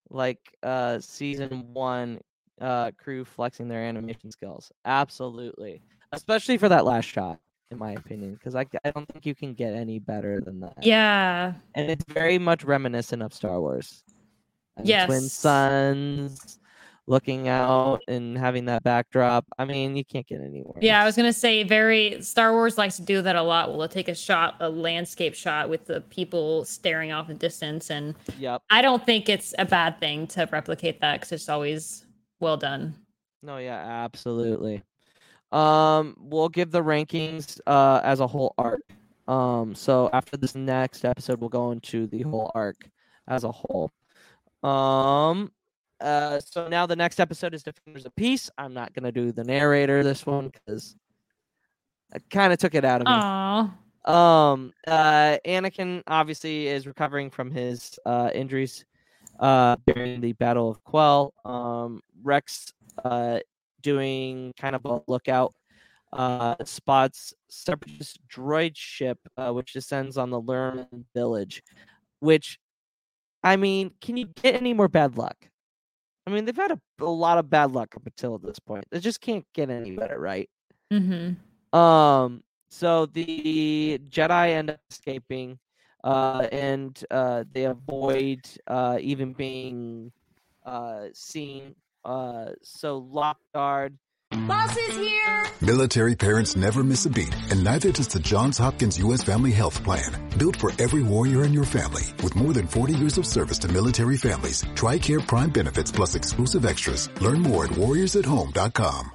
like uh season one uh crew flexing their animation skills. Absolutely. Especially for that last shot, in my opinion. Because I, I don't think you can get any better than that. yeah. And it's very much reminiscent of Star Wars. And the Twin Yes. suns looking out and having that backdrop. I mean, you can't get anywhere. Yeah, I was gonna say very Star Wars likes to do that a lot. Well, they'll take a shot, a landscape shot with the people staring off in distance, and Yep. I don't think it's a bad thing to replicate that because it's always well done. No, yeah, absolutely. Um, we'll give the rankings uh as a whole arc. Um, so after this next episode, we'll go into the whole arc as a whole. Um, uh, so now the next episode is Defenders of Peace. I'm not gonna do the narrator this one because I kind of took it out of me. Aw. Um, uh, Anakin obviously is recovering from his uh, injuries uh, during the Battle of Quell. Um, Rex uh, doing kind of a lookout uh, spots separatist droid ship uh, which descends on the Lurmen village. Which, I mean, can you get any more bad luck? I mean, they've had a, a lot of bad luck up until this point. They just can't get any better, right? Mm-hmm. Um, so the Jedi end up escaping, uh, and uh, they avoid uh, even being uh, seen. Uh, so Lok Durd. Boss is here! Military parents never miss a beat, and neither does the Johns Hopkins U.S. Family Health Plan. Built for every warrior in your family. With more than 40 years of service to military families, TRICARE Prime benefits plus exclusive extras. Learn more at warriorsathome.com.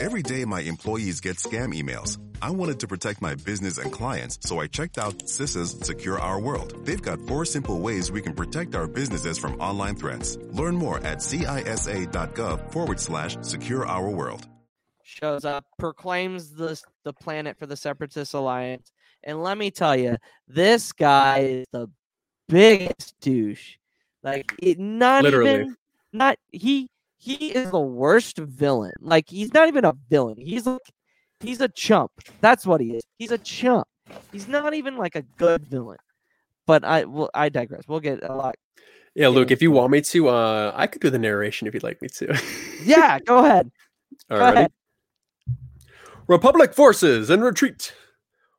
Every day my employees get scam emails. I wanted to protect my business and clients, so I checked out CISA's Secure Our World. They've got four simple ways we can protect our businesses from online threats. Learn more at cisa.gov forward slash secure our world. shows up, proclaims the the planet for the Separatist Alliance, and let me tell you, this guy is the biggest douche. Like, it, not Literally. even not he he is the worst villain. Like, he's not even a villain. He's like he's a chump. That's what he is. He's a chump. He's not even like a good villain. But I will I digress. We'll get a lot. Yeah, Luke, if you want me to, uh, I could do the narration if you'd like me to. Yeah, (laughs) go ahead. All Go Republic forces in retreat.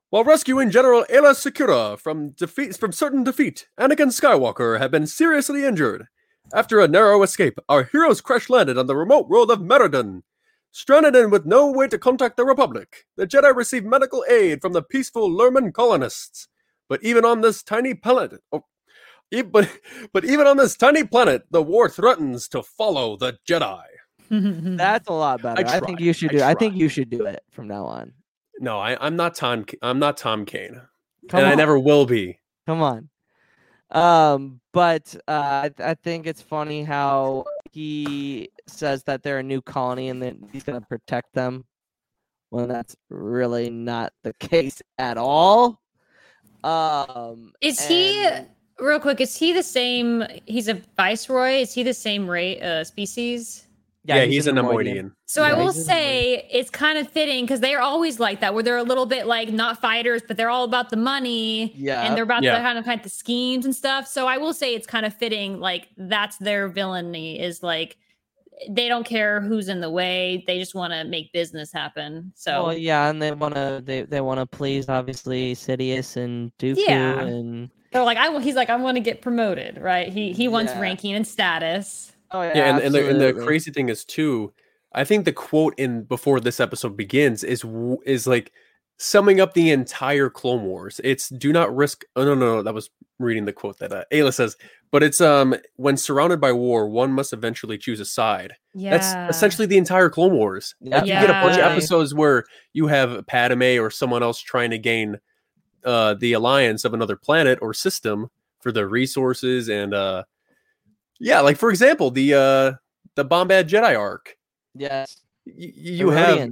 While rescuing General Ayla Secura from defeat from certain defeat, Anakin Skywalker had been seriously injured. After a narrow escape, our heroes crash landed on the remote world of Maridun. Stranded and with no way to contact the Republic, the Jedi received medical aid from the peaceful Lurmen colonists. But even on this tiny planet, oh, e- (laughs) but but even on this tiny planet, the war threatens to follow the Jedi. (laughs) That's a lot better. I, think you should do. I think you should do it from now on. No, I, I'm not Tom. I'm not Tom Kane, Come and I never will be. Come on. Um, but uh, I, I think it's funny how he says that they're a new colony and that he's going to protect them when that's really not the case at all. Um, Is he Real quick, is he the same? He's a viceroy. Is he the same rate uh, species? Yeah, he's, a Neimoidian. So I will say it's kind of fitting because they're always like that, where they're a little bit like not fighters, but they're all about the money. Yeah. And they're about Yeah. the kind of kind of the schemes and stuff. So I will say it's kind of fitting, like that's their villainy is like they don't care who's in the way. They just want to make business happen. So Well, yeah, and they wanna they, they wanna please obviously Sidious and Dooku Yeah. and they're like, I he's like, I want to get promoted, right? He he wants Yeah. ranking and status. Oh Yeah, and, and, the, and the crazy thing is too, I think the quote in before this episode begins is is like summing up the entire Clone Wars. It's do not risk. Oh no, no, no that was reading the quote that uh, Ayla says. But it's um when surrounded by war, one must eventually choose a side. Yeah. That's essentially the entire Clone Wars. Yeah, Like, you get a bunch of episodes where you have Padme or someone else trying to gain uh the alliance of another planet or system for the resources and uh yeah, like for example, the uh the Bombad Jedi arc. Yes. Y- you have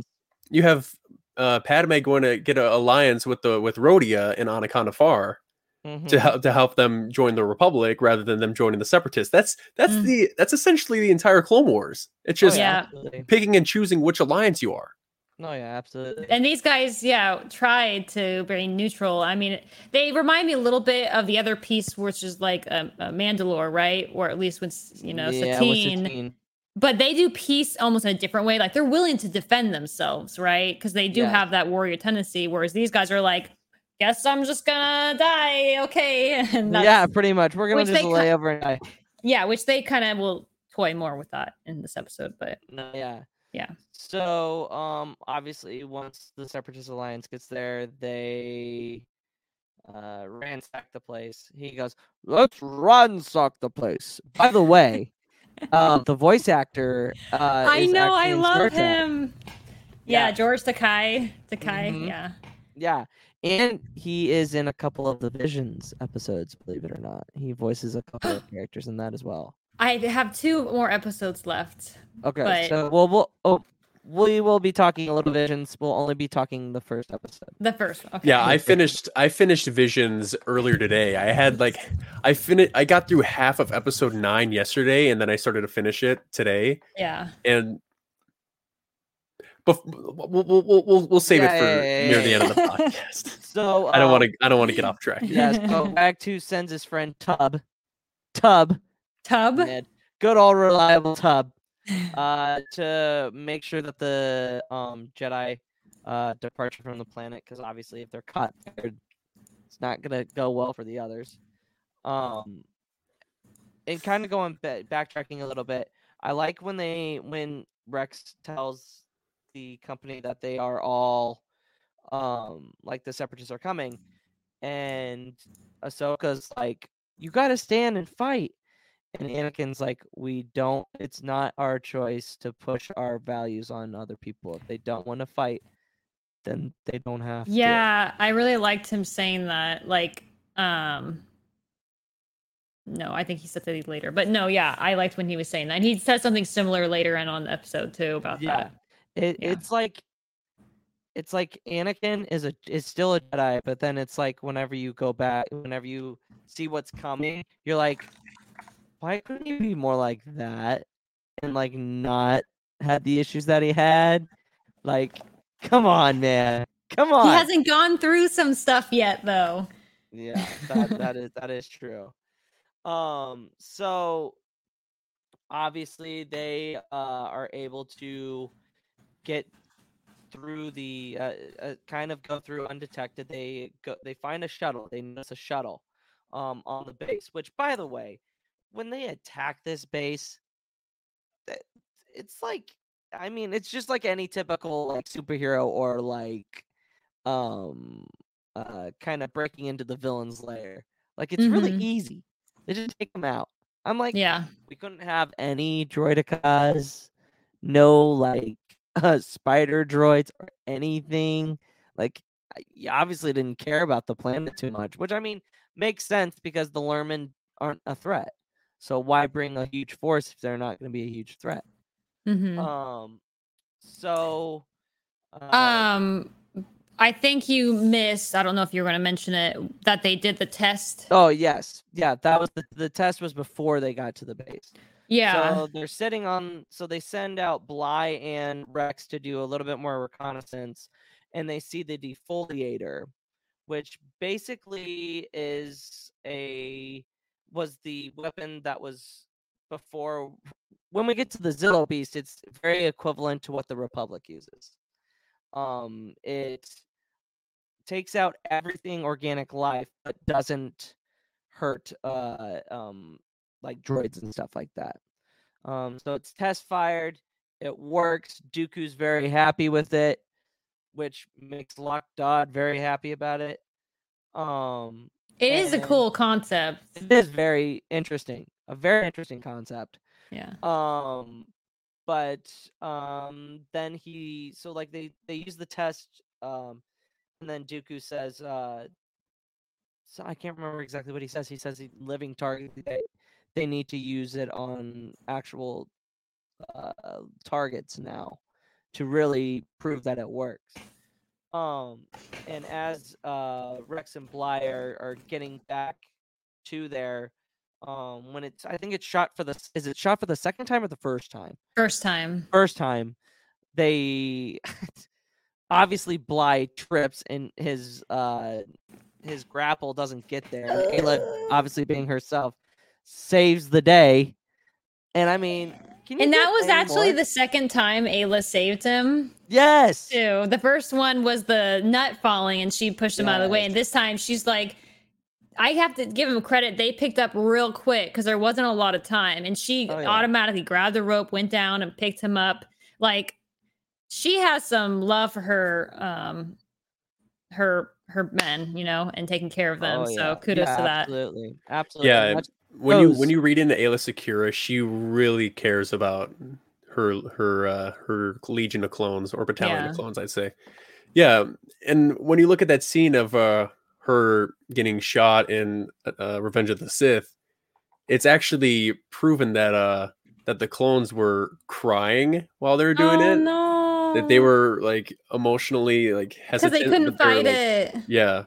you have uh Padme going to get an alliance with the with Rodia and Onaconda Farr Mhm. to help to help them join the Republic rather than them joining the Separatists. That's that's Mm. the that's essentially the entire Clone Wars. It's Oh, just yeah. picking and choosing which alliance you are. No, yeah, absolutely. And these guys, yeah, tried to be neutral. I mean, they remind me a little bit of the other piece, which is like a, a Mandalore, right? Or at least with you know yeah, Satine. Satine. But they do peace almost in a different way. Like they're willing to defend themselves, right? Because they do Yeah. have that warrior tendency. Whereas these guys are like, guess I'm just gonna die, okay? (laughs) Yeah, pretty much. We're gonna just lay over and die. yeah, which they kind of will toy more with that in this episode. But No, yeah. Yeah. So, um, obviously, once the Separatist Alliance gets there, they uh ransack the place. He goes, "Let's ransack the place." By the way, uh, the voice actor. Uh, I know, I love him. Yeah, Yeah. George Takei. Takei, Mhm. yeah. Yeah, and he is in a couple of the Visions episodes. Believe it or not, he voices a couple of (gasps) characters in that as well. I have two more episodes left. Okay, But- so well, we'll oh, we will be talking a little Visions. We'll only be talking the first episode. The first. Okay. Yeah, I finished I finished Visions earlier today. I had like I finished I got through half of episode 9 yesterday and then I started to finish it today Yeah. and but we'll, we'll, we'll, we'll, we'll save Yeah, it for yeah, yeah, near yeah, the end of the (laughs) podcast. So I don't want um, to I don't want to get off track. Yes, (laughs) go back to sends his friend Tub. Tub. Tub. Ned. Good old reliable Tub. (laughs) Uh to make sure that the um Jedi uh departure from the planet, because obviously if they're caught it's not gonna go well for the others. Um and kind of going ba- backtracking a little bit, I like when they when Rex tells the company that they are all um like the separatists are coming and Ahsoka's like, "You got to stand and fight," and Anakin's like, "We don't. It's not our choice to push our values on other people. If they don't want to fight, then they don't have to." Yeah, I really liked him saying that. Like, um, no, I think he said that later, but no, yeah, I liked when he was saying that. And he said something similar later in on the episode too about Yeah. that. It, Yeah. It's like, it's like Anakin is a is still a Jedi, but then it's like whenever you go back, whenever you see what's coming, you're like, why couldn't he be more like that and like not had the issues that he had? Like, come on, man, come on. He hasn't gone through some stuff yet, though. Yeah, that, that is that is true. Um, so obviously they uh, are able to get through the uh, uh, kind of go through undetected. They go they find a shuttle. They notice a shuttle um on the base. Which, by the way, when they attack this base, it's like I mean, it's just like any typical like superhero or like um uh kind of breaking into the villain's lair. Like it's really Mhm. easy. They just take them out. I'm like, Yeah. we couldn't have any droidekas, no like (laughs) uh, spider droids or anything. Like, you obviously didn't care about the planet too much, which I mean makes sense because the Lurmen aren't a threat. So why bring a huge force if they're not going to be a huge threat? Mhm. Um, so uh, Um, I think you missed. I don't know if you were going to mention it that they did the test. Oh yes, yeah. That was the, the test was before they got to the base. Yeah. So they're sitting on. So they send out Bly and Rex to do a little bit more reconnaissance, and they see the defoliator, which basically is a was the weapon that was before. When we get to the Zillo Beast, it's very equivalent to what the Republic uses. Um, it takes out everything organic life, but doesn't hurt uh um like droids and stuff like that. Um, so it's test fired. It works. Dooku's very happy with it, which makes Lok Durd very happy about it. Um, it is a cool concept. It is very interesting. A very interesting concept. Yeah. Um, but um, then he so like they they use the test. Um, and then Dooku says, uh, so I can't remember exactly what he says. He says he living target. They, they need to use it on actual uh, targets now to really prove that it works. Um, and as uh, Rex and Bly are, are getting back to there, um, when it's I think it's shot for the is it shot for the second time or the first time? First time. First time, they (laughs) obviously Bly trips and his uh his grapple doesn't get there. And Ayla, obviously being herself, saves the day. And I mean, and that was actually more? the second time Ayla saved him. Yes. Too. The first one was the nut falling and she pushed him yes. out of the way. And this time she's like, I have to give him credit. They picked up real quick because there wasn't a lot of time. And she oh, yeah. automatically grabbed the rope, went down and picked him up. Like she has some love for her um her her men, you know, and taking care of them. Oh, yeah. So kudos yeah, to that. Absolutely. Absolutely. Yeah. When you when you read into Aayla Secura, she really cares about her her uh her legion of clones or battalion yeah. of clones, I'd say. Yeah. And when you look at that scene of uh her getting shot in uh, Revenge of the Sith, it's actually proven that uh that the clones were crying while they were doing oh, it. No that they were like emotionally like hesitant because they couldn't fight like, it. Yeah,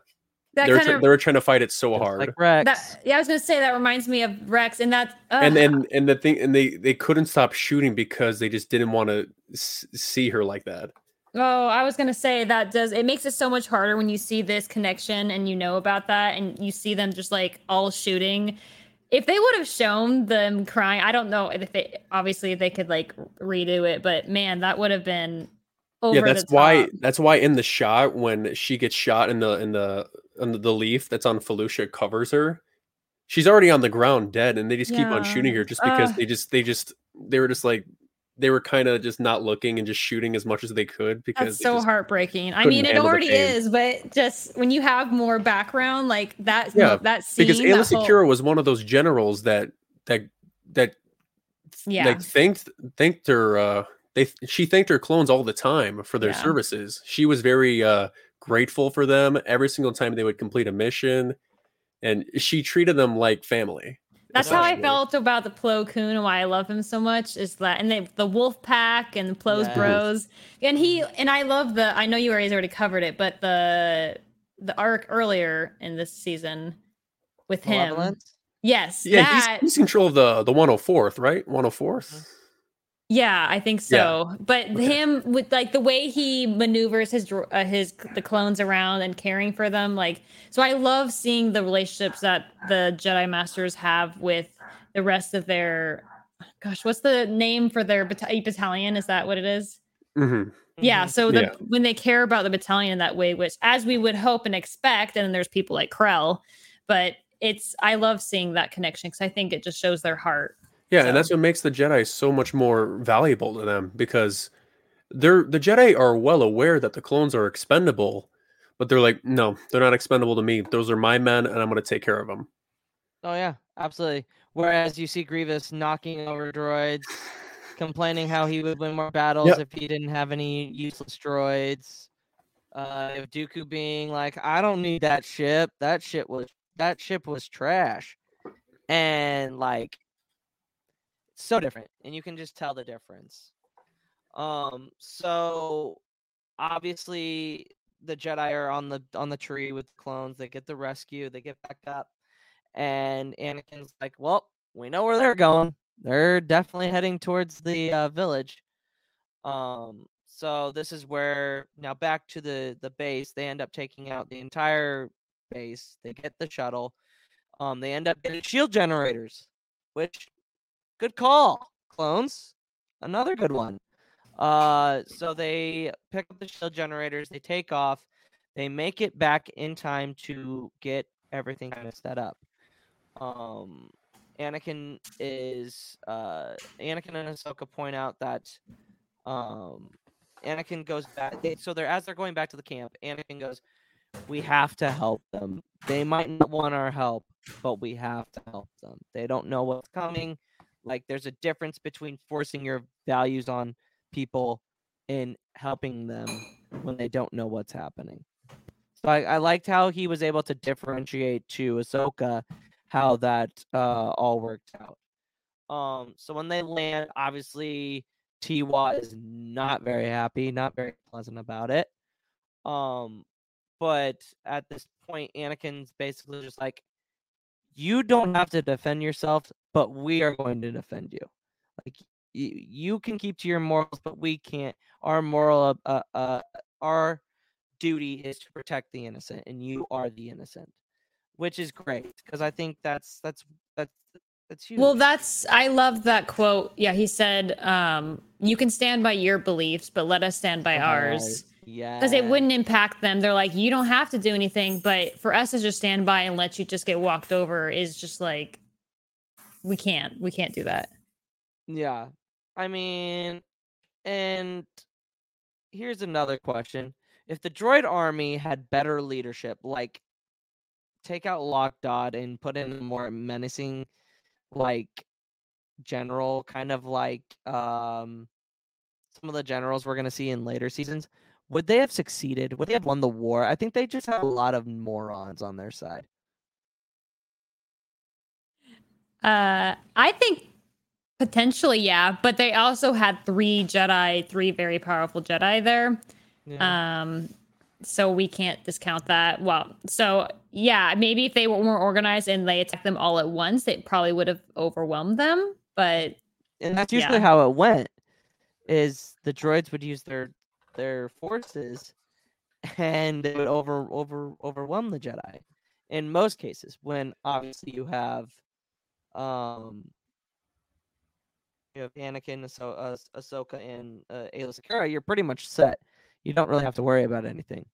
that they were, tra- of, they were trying to fight it so hard. Like Rex. That, yeah, I was gonna say that reminds me of Rex, and that uh, and and and the thing, and they they couldn't stop shooting because they just didn't want to s- see her like that. Oh, I was gonna say that does it makes it so much harder when you see this connection and you know about that, and you see them just like all shooting. If they would have shown them crying, I don't know if they obviously they could like redo it, but man, that would have been yeah, that's why. That's why in the shot when she gets shot in the in the in the, leaf that's on Felucia covers her, she's already on the ground dead, and they just yeah. keep on shooting her just because uh, they just they just they were just like they were kind of just not looking and just shooting as much as they could because that's so heartbreaking. I mean, it already is, but just when you have more background like that, yeah, that scene, because Aayla Secura whole... was one of those generals that that that yeah, like thanked thanked her uh they she thanked her clones all the time for their yeah. services. She was very uh, grateful for them every single time they would complete a mission, and she treated them like family. That's how I felt about the Plo Koon and why I love him so much is that and they, the Wolf Pack and the Plo's yes. Bros and he mm-hmm. and I love the I know you already covered it but the the arc earlier in this season with him. Yes, yeah, that, he's, he's control of the the 104th, right? 104th. Yeah, I think so. Yeah. But okay. him with like the way he maneuvers his uh, his the clones around and caring for them, like so. I love seeing the relationships that the Jedi Masters have with the rest of their. Gosh, what's the name for their bat- battalion? Is that what it is? Mm-hmm. Yeah. Mm-hmm. So the, yeah. when they care about the battalion in that way, which as we would hope and expect, and then there's people like Krell, but it's I love seeing that connection because I think it just shows their heart yeah, so. and that's what makes the Jedi so much more valuable to them because they're the Jedi are well aware that the clones are expendable, but they're like, no, they're not expendable to me. Those are my men, and I'm going to take care of them. Oh yeah, absolutely. Whereas you see Grievous knocking over droids, complaining how he would win more battles yep. if he didn't have any useless droids. Uh, if Dooku being like, I don't need that ship. That ship was that ship was trash, and like so different and you can just tell the difference um so obviously the Jedi are on the on the tree with the clones. They get the rescue. They get back up, and Anakin's like, "Well, we know where they're going. They're definitely heading towards the uh, village." Um, so this is where now back to the the base. They end up taking out the entire base. They get the shuttle. Um, they end up getting shield generators, which good call, clones. Another good one. Uh, so they pick up the shield generators. They take off. They make it back in time to get everything kind of set up. Um, Anakin is uh, Anakin and Ahsoka point out that um, Anakin goes back. They, so they're as they're going back to the camp. Anakin goes, "We have to help them. They might not want our help, but we have to help them. They don't know what's coming. Like there's a difference between forcing your values on people and helping them when they don't know what's happening." So I, I liked how he was able to differentiate to Ahsoka how that uh, all worked out. Um, so when they land, obviously Tee Watt is not very happy, not very pleasant about it. Um, but at this point, Anakin's basically just like, "You don't have to defend yourself, but we are going to defend you. Like you, you can keep to your morals, but we can't. Our moral, uh, uh, our duty is to protect the innocent, and you are the innocent." Which is great because I think that's that's that's that's huge. Well, that's I love that quote. Yeah, he said, um, "You can stand by your beliefs, but let us stand by ours." Yeah. Because it wouldn't impact them. They're like, you don't have to do anything, but for us to just stand by and let you just get walked over is just like, we can't, we can't do that. Yeah. I mean, and here's another question. If the droid army had better leadership, like take out Lok Durd and put in a more menacing, like general, kind of like um some of the generals we're gonna see in later seasons, would they have succeeded? Would they have won the war? I think they just have a lot of morons on their side. Uh, I think potentially, yeah, but they also had three Jedi, three very powerful Jedi there. Yeah. Um, so we can't discount that. Well, so yeah, maybe if they were more organized and they attacked them all at once, it probably would have overwhelmed them. But and that's usually yeah. how it went. Is the droids would use their their forces, and they would over over overwhelm the Jedi. In most cases, when obviously you have, um, you have Anakin, Ahso- uh, Ahsoka, and uh, Aayla Secura, you're pretty much set. You don't really have to worry about anything.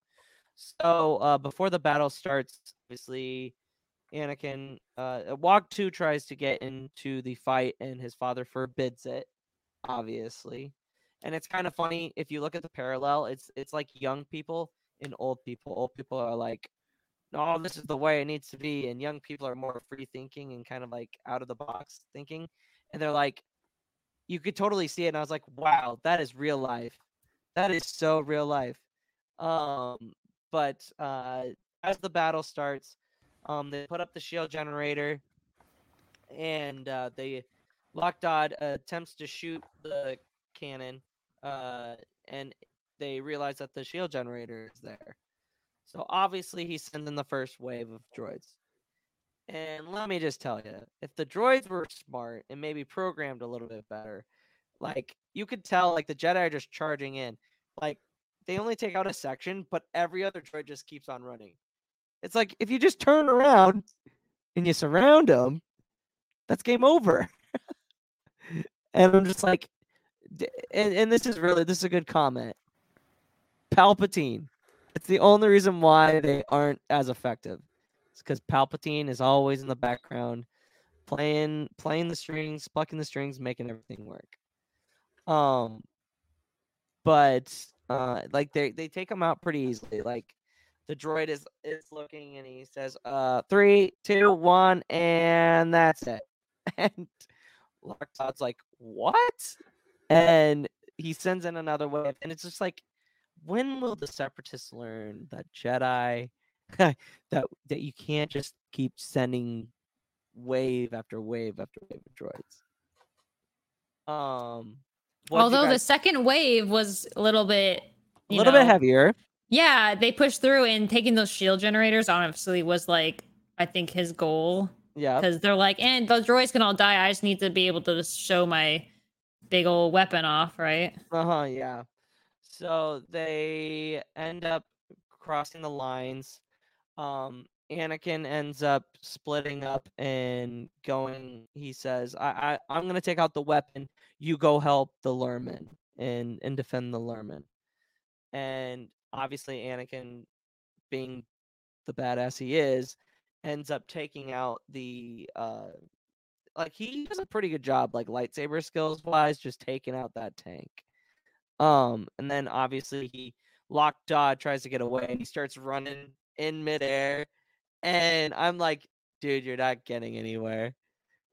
So uh, before the battle starts, obviously, Anakin, uh, Wag Too tries to get into the fight, and his father forbids it. Obviously, and it's kind of funny if you look at the parallel. It's it's like young people and old people. Old people are like, "No, this is the way it needs to be," and young people are more free thinking and kind of like out of the box thinking, and they're like, you could totally see it. And I was like, "Wow, that is real life. That is so real life." Um, but uh, as the battle starts, um, they put up the shield generator, and uh, they Lok Durd attempts to shoot the cannon, uh, and they realize that the shield generator is there. So obviously, he's sending the first wave of droids. And let me just tell you, if the droids were smart and maybe programmed a little bit better, like you could tell, like the Jedi are just charging in. Like they only take out a section, but every other droid just keeps on running. It's like if you just turn around and you surround them, that's game over. (laughs) and I'm just like, and, and this is really this is a good comment. Palpatine. It's the only reason why they aren't as effective. It's because Palpatine is always in the background, playing playing the strings, plucking the strings, making everything work. Um, but uh, like they they take him out pretty easily. Like the droid is is looking and he says, "Uh, three, two, one, and that's it." (laughs) And Lok Durd's like, "What?" And he sends in another wave, and it's just like, when will the Separatists learn that Jedi (laughs) that that you can't just keep sending wave after wave after wave of droids? Um, although the second wave was a little bit, a little bit heavier. Yeah, they pushed through and taking those shield generators honestly was like I think his goal. Yeah. Because they're like, and those droids can all die. I just need to be able to show my big old weapon off, right? Uh huh. Yeah. So they end up crossing the lines. Um, Anakin ends up splitting up and going. He says, "I, I I'm gonna take out the weapon. You go help the Lurmen and and defend the Lurmen." And obviously, Anakin, being the badass he is, ends up taking out the uh like he does a pretty good job like lightsaber skills wise just taking out that tank. Um and then obviously he lockjaw tries to get away and he starts running in midair and i'm like dude you're not getting anywhere.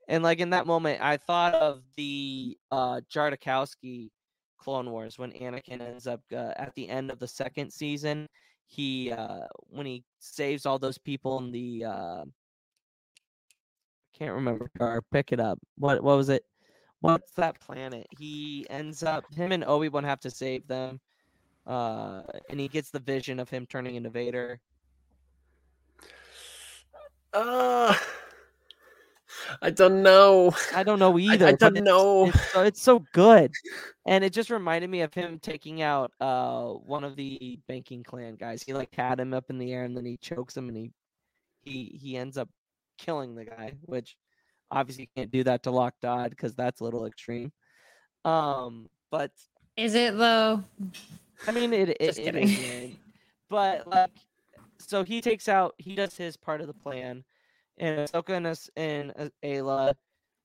And like in that moment i thought of the uh Tartakovsky clone wars when anakin ends up uh, at the end of the second season he uh when he saves all those people in the uh can't remember car pick it up what what was it what's that planet he ends up him and obi-wan have to save them uh and he gets the vision of him turning into vader Uh, I don't know. I don't know either. I but don't it's- know. It's, so- it's so good, and it just reminded me of him taking out uh one of the banking clan guys. He like had him up in the air, and then he chokes him, and he he he ends up killing the guy. Which obviously can't do that to Lok Durd because that's a little extreme. Um, but Is it though? I mean, it, it, Just it kidding. is. But like, so he takes out, he does his part of the plan, and Ahsoka and, and Aayla,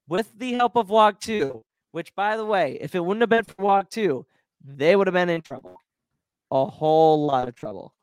with the help of Wag Too, which, by the way, if it wouldn't have been for Wag Too, they would have been in trouble. A whole lot of trouble.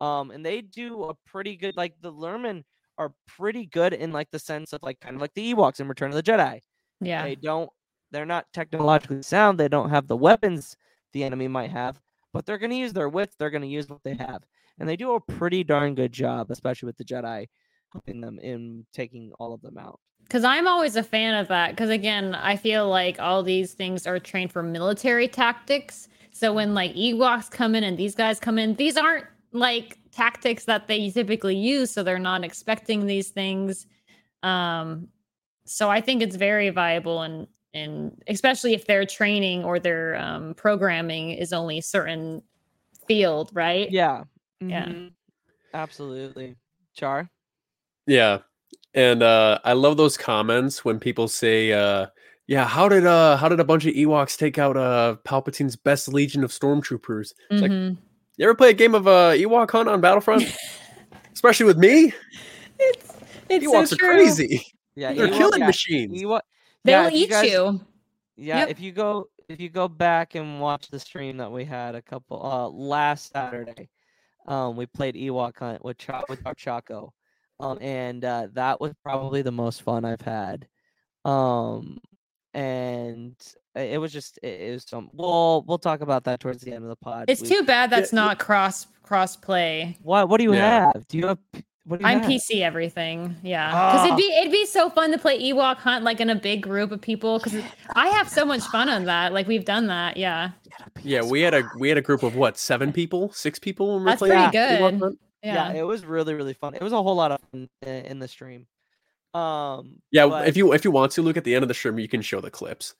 Um, and they do a pretty good, like, the Lurmen are pretty good in, like, the sense of, like, kind of like the Ewoks in Return of the Jedi. Yeah. They don't they're not technologically sound. They don't have the weapons the enemy might have, but they're going to use their wits. They're going to use what they have. And they do a pretty darn good job, especially with the Jedi helping them in taking all of them out. Because I'm always a fan of that. Because again, I feel like all these things are trained for military tactics. So when like Ewoks come in and these guys come in, these aren't like tactics that they typically use. So they're not expecting these things. Um, so I think it's very viable and and especially if their training or their um, programming is only a certain field, right? Yeah. Yeah. Mhm. Absolutely. Char? Yeah. And uh I love those comments when people say uh yeah, how did uh how did a bunch of Ewoks take out uh Palpatine's best legion of stormtroopers? It's like Mhm. You ever play a game of uh Ewok Hunt on Battlefront? (laughs) Especially with me? It's it's Ewoks so are true. crazy. Yeah. They're Ewok- killing yeah, machines. Ewok- They yeah, will if you eat guys- you. Yeah, Yep. if you go if you go back and watch the stream that we had a couple uh last Saturday, um we played Ewok Hunt with Cho- with our Chaco. Um and uh that was probably the most fun I've had. Um and it was just it, it was some we'll we'll talk about that towards the end of the pod. It's We- too bad that's not cross cross play. What what do you Yeah. have? Do you have what do you I'm have? PC everything, yeah. Because Ah. it'd be it'd be so fun to play Ewok Hunt like in a big group of people. Because I have so much fun on that. Like we've done that, yeah. Yeah, we had a we had a group of what, seven people, six people when we That's played pretty Ewok good. Hunt? Yeah. Yeah, it was really really fun. It was a whole lot of fun in the stream. Um Yeah, but if you if you want to look at the end of the stream, you can show the clips.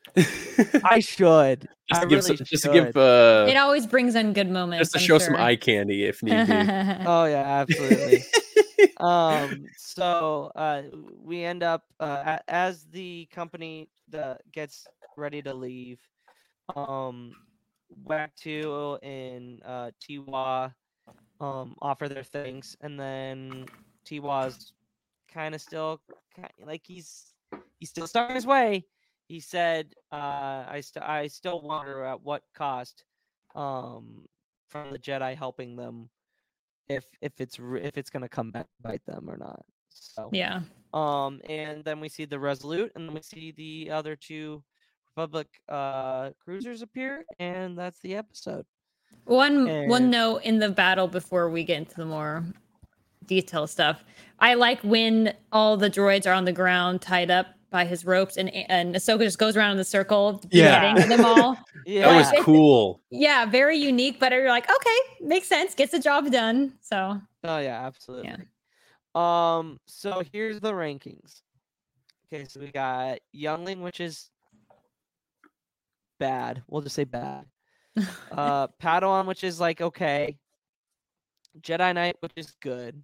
I should. (laughs) just I to give really some, just to give uh it always brings in good moments. just to I'm show some eye candy if need be. (laughs) Oh yeah, absolutely. (laughs) um, so uh, we end up uh, as the company the gets ready to leave. Um, Wag Too and uh, Tee Watt um offer their things, and then Tee Watt's kind of still like he's he's still starting his way. He said, uh, "I st- I still wonder at what cost." Um, from the Jedi helping them if if it's re- if it's gonna come back to bite them or not. So Yeah. um, and then we see the Resolute, and then we see the other two Republic uh cruisers appear, and that's the episode. One one note in the battle before we get into the more detailed stuff. I like when all the droids are on the ground tied up by his ropes, and and Ahsoka just goes around in the circle, Yeah. getting them (laughs) all. Yeah. That was cool. Yeah, very unique, but you're like, okay, makes sense, gets the job done. So Oh yeah, absolutely. Yeah. Um, so here's the rankings. Okay, so we got Youngling, which is bad. We'll just say bad. (laughs) uh Padawan, which is like okay. Jedi Knight, which is good.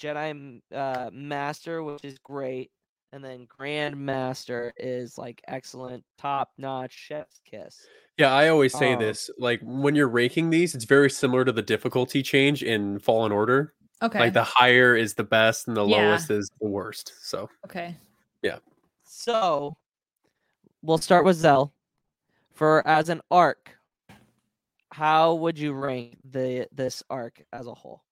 Jedi uh, Master, which is great, and then Grand Master is like excellent, top notch, chef's kiss. Yeah, I always say Um, this. Like when you're ranking these, it's very similar to the difficulty change in Fallen Order. okay, Like the higher is the best and the Yeah. lowest is the worst. So okay. Yeah. So we'll start with Xelle. For as an arc, how would you rank the this arc as a whole?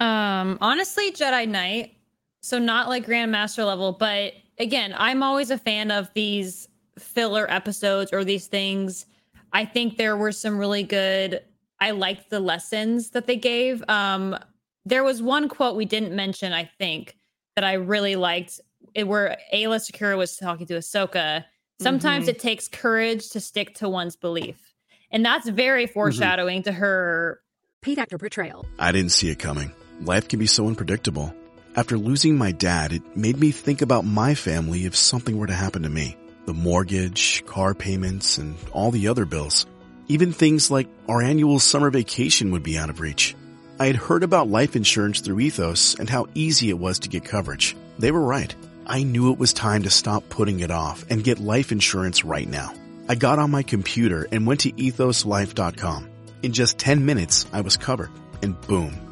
Um, honestly, Jedi Knight. So not like Grandmaster level, but again, I'm always a fan of these filler episodes or these things. I think there were some really good. I liked the lessons that they gave. Um, there was one quote we didn't mention, I think, that I really liked. It where Aayla Secura was talking to Ahsoka. Sometimes Mhm. it takes courage to stick to one's belief, and that's very foreshadowing to her Paid actor portrayal. I didn't see it coming. Life can be so unpredictable. After losing my dad, it made me think about my family if something were to happen to me. The mortgage, car payments, and all the other bills. Even things like our annual summer vacation would be out of reach. I had heard about life insurance through Ethos and how easy it was to get coverage. They were right. I knew it was time to stop putting it off and get life insurance right now. I got on my computer and went to ethoslife.com. In just 10 minutes, I was covered. And boom,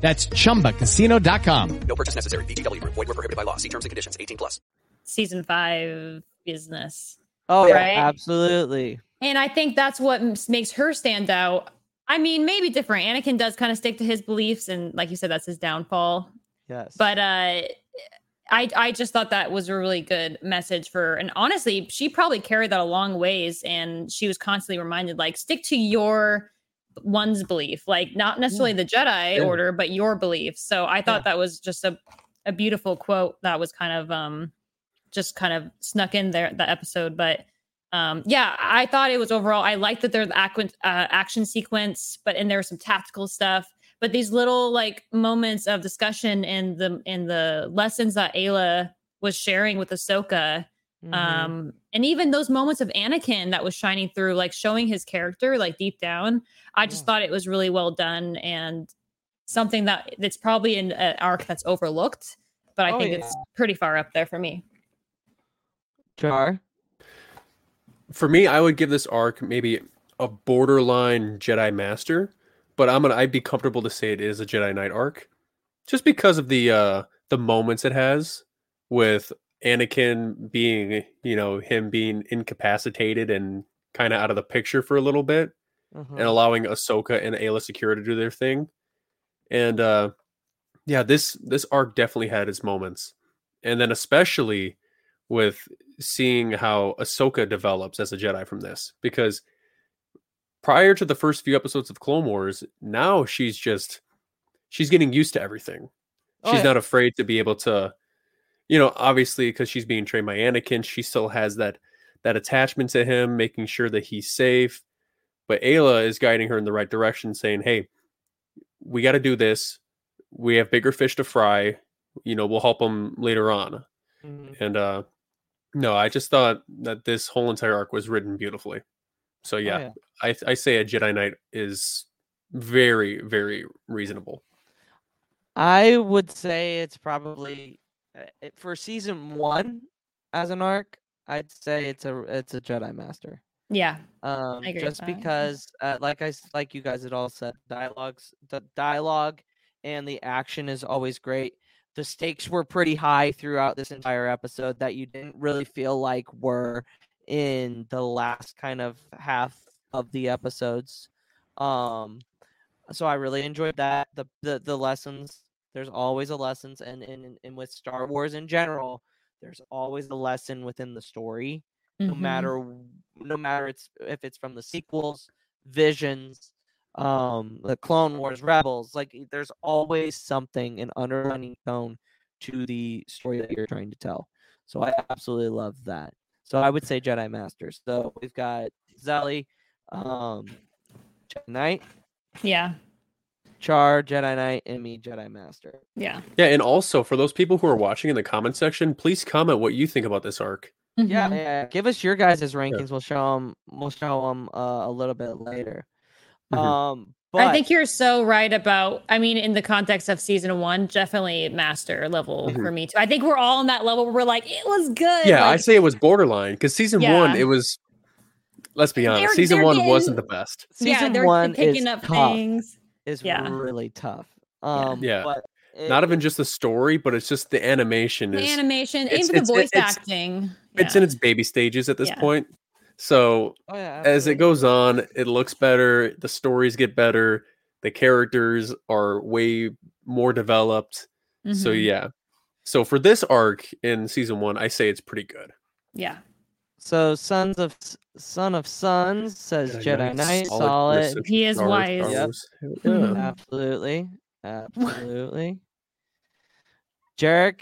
That's chumbacasino.com. No purchase necessary. VGW Group. Void were prohibited by law. See terms and conditions. 18 plus. season five business. Oh yeah, Right? absolutely. And I think that's what makes her stand out. I mean, maybe different. Anakin does kind of stick to his beliefs, and like you said, that's his downfall. Yes. But uh, I I just thought that was a really good message for, and honestly, she probably carried that a long ways, and she was constantly reminded like stick to your one's belief, like not necessarily the Jedi Yeah. order, but your belief. So I thought that was just a a beautiful quote that was kind of um just kind of snuck in there that episode, but. Um, yeah, I thought it was overall. I liked that there's the action, uh, action sequence, but and there was some tactical stuff. But these little like moments of discussion and the and the lessons that Aayla was sharing with Ahsoka, Mm-hmm. um, and even those moments of Anakin that was shining through, like showing his character, like deep down. I just thought it was really well done and something that that's probably an uh, arc that's overlooked, but I Oh, think yeah. it's pretty far up there for me. Jar. for me, I would give this arc maybe a borderline Jedi Master, but I'm gonna I'd be comfortable to say it is a Jedi Knight arc, just because of the uh the moments it has with Anakin being you know him being incapacitated and kind of out of the picture for a little bit, Mhm. and allowing Ahsoka and Aayla Secura to do their thing, and uh yeah, this this arc definitely had its moments, and then especially with seeing how Ahsoka develops as a Jedi from this because prior to the first few episodes of Clone Wars, now she's just she's getting used to everything. Oh, She's yeah. not afraid to be able to, you know, obviously because she's being trained by Anakin, she still has that that attachment to him, making sure that he's safe. But Aayla is guiding her in the right direction, saying, "Hey, we got to do this. We have bigger fish to fry. You know, we'll help them later on." Mhm. And uh no, I just thought that this whole entire arc was written beautifully. So yeah, yeah. I I say a Jedi Knight is very very reasonable. I would say it's probably for season one as an arc. I'd say it's a it's a Jedi Master. Yeah. Um, I agree just because, uh, like I like you guys had all said, dialogues, the dialogue and the action is always great. The stakes were pretty high throughout this entire episode that you didn't really feel like were in the last kind of half of the episodes. Um, so I really enjoyed that. The the the lessons. There's always a lessons, and and and with Star Wars in general, there's always a lesson within the story no Mhm. matter no matter it's if it's from the sequels visions um the clone wars rebels like there's always something an underlying tone to the story that you're trying to tell so i absolutely love that so i would say jedi masters so we've got zelly um knight Yeah. Char jedi knight and me jedi master Yeah. Yeah, and also for those people who are watching in the comment section, please comment what you think about this arc. yeah, Mhm. yeah give us your guys' rankings we'll show them we'll show them uh, a little bit later Mhm. um but I think you're so right about. I mean, in the context of season one, definitely master level Mhm. for me too. I think we're all on that level where we're like, it was good. Yeah, I say it was borderline because season one, it was. Let's be honest, They're- season they're one wasn't the getting- best. yeah, season they're one picking is up tough. things. Is Yeah. really tough. Um, Yeah. but Not even just the story, but it's just the animation The is. animation, it's- even the it's- voice it's- acting. It's yeah. in its baby stages at this Yeah. point. So Oh yeah, as it goes on, it looks better. The stories get better. The characters are way more developed. So Mhm. yeah. So for this arc in season one, I say it's pretty good. Yeah. So Sons of S- Son of Sons says Jedi, Knight, solid. listen, He is Star wise. Yep. Wars. Yeah. (laughs) Absolutely, absolutely. Jarek,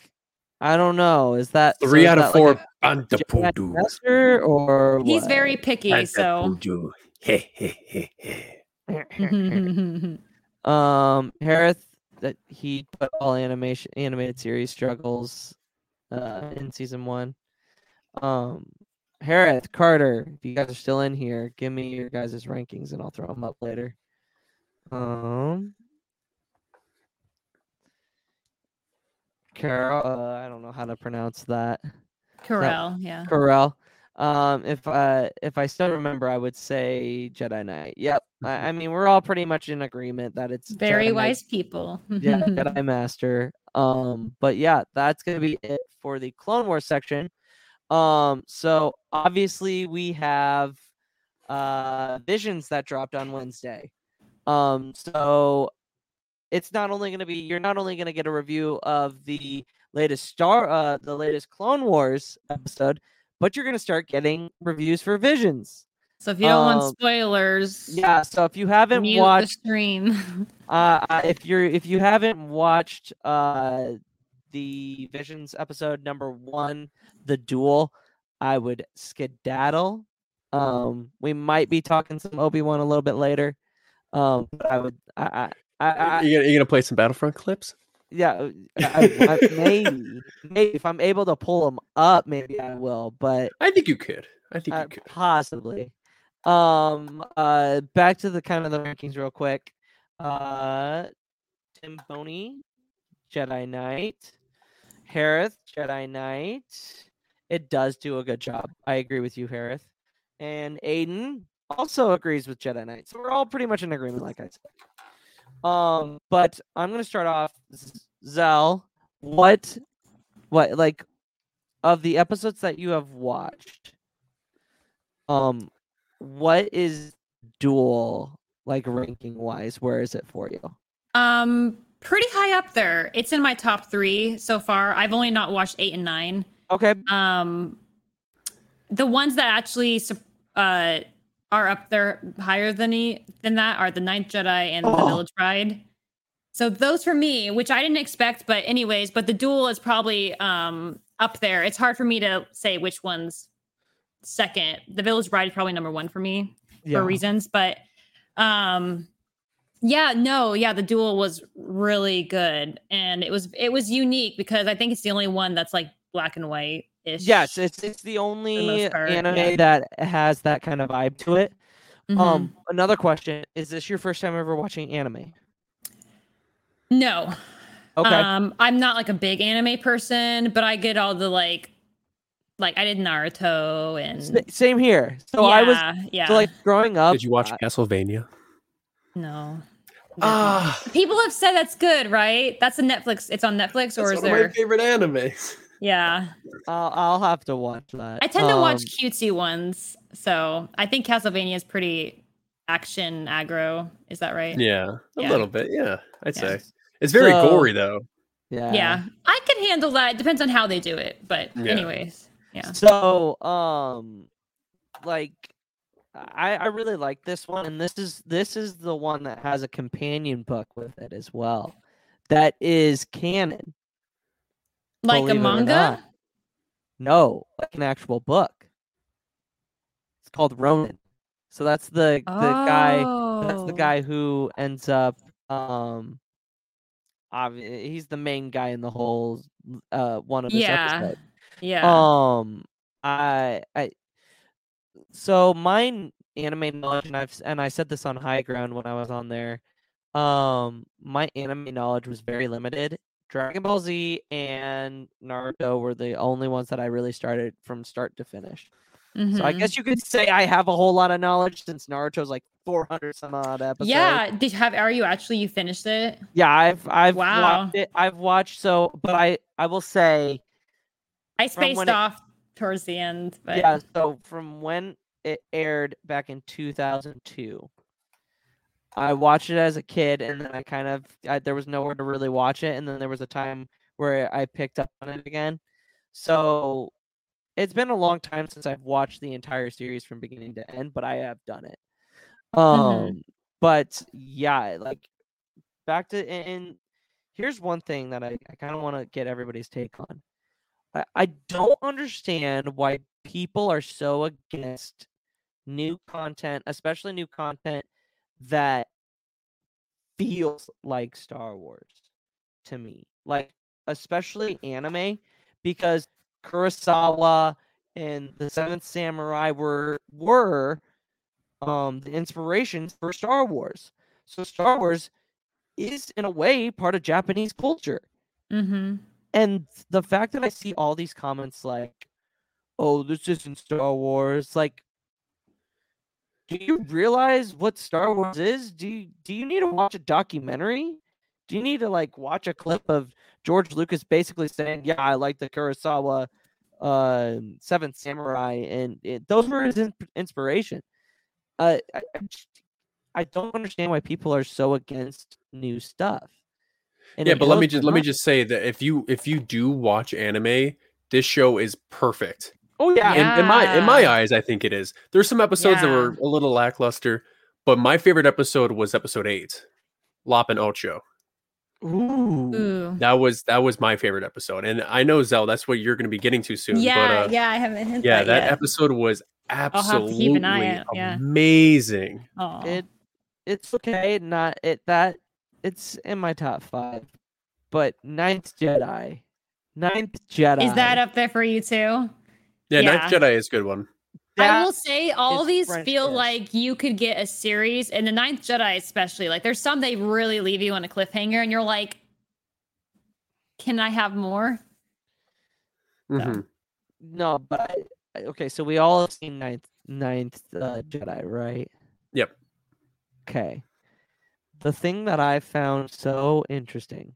I don't know. Is that so Three is out of four. like a Jedi Master or He's what? very picky, so. Bandapudu. He, he, he, he. (laughs) um Harith that he put all animation animated series struggles uh in season one. Um Harith, Carter, if you guys are still in here, give me your guys' rankings and I'll throw them up later. Um Carol, uh, I don't know how to pronounce that. Corel, yeah. Corel. Um, if uh if I still remember, I would say Jedi Knight. Yep. I, I mean, we're all pretty much in agreement that it's Very Jedi Knight wise people. (laughs) yeah, Jedi Master. Um, but yeah, that's gonna be it for the Clone Wars section. Um, so obviously we have uh visions that dropped on Wednesday. Um, so it's not only gonna be you're not only gonna get a review of the latest Star uh the latest Clone Wars episode, but you're gonna start getting reviews for visions. So if you don't Um, want spoilers, Yeah, so if you haven't watched the stream. (laughs) uh, uh, if you're if you haven't watched uh the Visions episode number one, the duel, I would skedaddle. Um, we might be talking some Obi Wan a little bit later. Um, but I would I I, I, you, gonna, you gonna play some Battlefront clips? yeah uh, I, I, maybe maybe if I'm able to pull them up, maybe I will. But I think you could. I think uh, you could. possibly. Um, uh, back to the kind of the rankings real quick. Uh, Tim Boney, Jedi Knight, Harith, Jedi Knight. It does do a good job. I agree with you, Harith. And Aiden also agrees with Jedi Knight. So we're all pretty much in agreement, like I said. Um, but I'm gonna start off. Xelle, what, what like, of the episodes that you have watched, um, what is dual like ranking wise? Where is it for you? Um, pretty high up there. It's in my top three so far. I've only not watched eight and nine. Okay. Um, the ones that actually uh are up there higher than he, than that are the Ninth Jedi and the Oh. Village Bride. So those for me, which I didn't expect, but anyways, but the duel is probably um up there. It's hard for me to say which one's second. The Village Bride is probably number one for me Yeah. for reasons, but um yeah, no, yeah, the duel was really good and it was it was unique because I think it's the only one that's like black and white ish. Yes, it's it's the only part, anime yeah. that has that kind of vibe to it. Mhm. Um, another question: Is this your first time ever watching anime? No. Okay. Um, I'm not like a big anime person, but I get all the like, like I did Naruto and S- Same here. So I was Yeah, yeah. So like growing up. Did you watch I- Castlevania? No. Ah, People have said that's good, right? That's a Netflix. It's on Netflix, or is one of my favorite animes. Yeah, I'll, I'll have to watch that. I tend to watch Um, cutesy ones, so I think Castlevania is pretty action aggro. Is that right? Yeah, a Yeah. little bit. Yeah, I'd Yeah. say it's very So- gory though. Yeah. Yeah, I can handle that. It depends on how they do it, but Yeah. anyways, yeah. So, um, like, I I really like this one, and this is this is the one that has a companion book with it as well, that is canon. Like a believe it or manga. No, like an actual book. It's called Ronin. So that's the the guy. That's the Oh. guy who ends up. Um, obvi- he's the main guy in the whole uh one of this Yeah. episode. Yeah. Um, I, I, so my anime knowledge, and I've and I said this on High Ground when I was on there. Um, my anime knowledge was very limited. Dragon Ball Z and Naruto were the only ones that I really started from start to finish. So I Mhm. guess you could say I have a whole lot of knowledge since Naruto's like 400 some odd episodes. Yeah. Did have are you actually you finished it? Yeah, I've I've Wow. watched it. I've watched so, but I I will say I spaced off towards the end, but Yeah, so from when it aired back in 2002, I watched it as a kid, and then I kind of I, there was nowhere to really watch it, and then there was a time where I picked up on it again. So it's been a long time since I've watched the entire series from beginning to end, but I have done it. Um, but yeah, like back to and here's one thing that I, I kind of want to get everybody's take on. I, I don't understand why people are so against new content, especially new content that feels like Star Wars to me. Like especially anime because Kurosawa and the Seventh Samurai were were um the inspirations for Star Wars. So Star Wars is in a way part of Japanese culture. Mm-hmm. And the fact that I see all these comments like, "Oh, this isn't Star Wars," like, do you realize what Star Wars is? Do you do you need to watch a documentary? Do you need to like watch a clip of George Lucas basically saying, "Yeah, I like the Kurosawa uh, Seventh Samurai," and it, those were his in- inspiration. Uh, I, I I don't understand why people are so against new stuff. And yeah, but let me just let me just say that if you if you do watch anime, this show is perfect. Oh yeah. In, in my in my eyes, I think it is. There's some episodes that were a little lackluster, but my favorite episode was episode eight, Lop and Ocho. Ooh. Ooh. That was that was my favorite episode, and I know Xelle, that's what you're going to be getting to soon. Yeah, but, uh, yeah, I haven't hit yeah, that, that yet. episode was have to absolutely keep an eye out, yeah. amazing. Aw. It it's okay, not it that it's in my top five. But Ninth Jedi. Ninth Jedi. Is that up there for you too? Yeah, Yeah. Ninth Jedi is a good one. I will say all these French feel kiss. like you could get a series, and the Ninth Jedi especially. Like, there's some they really leave you on a cliffhanger, and you're like, "Can I have more?" Mhm. No, but I, I- okay, so we all have seen Ninth Ninth uh, Jedi, right? Yep. Okay. The thing that I found so interesting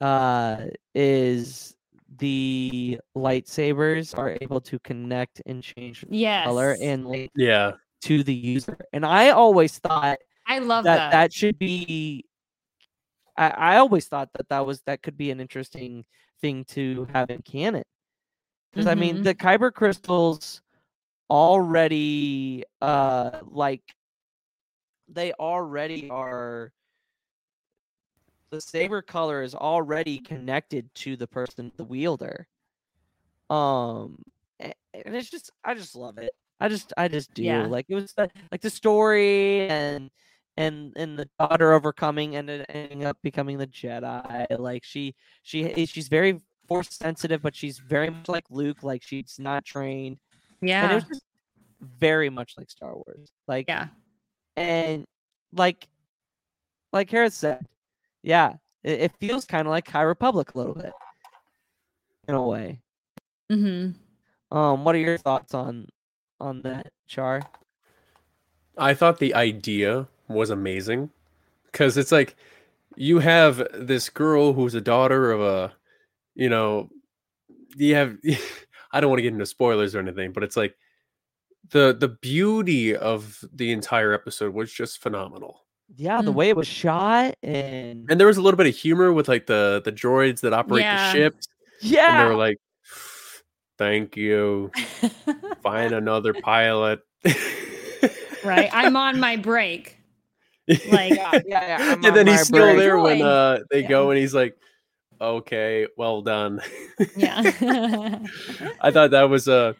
uh is the lightsabers are able to connect and change color and light Yeah. to the user. And I always thought I love that that. that should be I, I always thought that that was that could be an interesting thing to have in canon because i mean Mhm. the kyber crystals already uh like they already are the saber color is already connected to the person the wielder um and it's just i just love it i just i just do Yeah. like it was the, like the story and and and the daughter overcoming and ending up becoming the jedi like she she she's very force sensitive but she's very much like luke like she's not trained and it yeah. very much like Star Wars. Like yeah, and like like Harris said, yeah, it, it feels kind of like High Republic a little bit in a way. Mm-hmm. Um, what are your thoughts on on that, Char? I thought the idea was amazing because it's like you have this girl who's a daughter of a, you know, you have. (laughs) I don't want to get into spoilers or anything, but it's like the the beauty of the entire episode was just phenomenal. Yeah, the Mm. way it was shot and And there was a little bit of humor with like the the droids that operate Yeah. the ships. Yeah, and they yeah, were like, "Thank you. (laughs) Find another pilot." right. I'm on my break. Like, (laughs) yeah, yeah, yeah. And then he's still break. there when uh they Yeah. go and he's like, "Okay, well done." yeah. (laughs) I thought that was a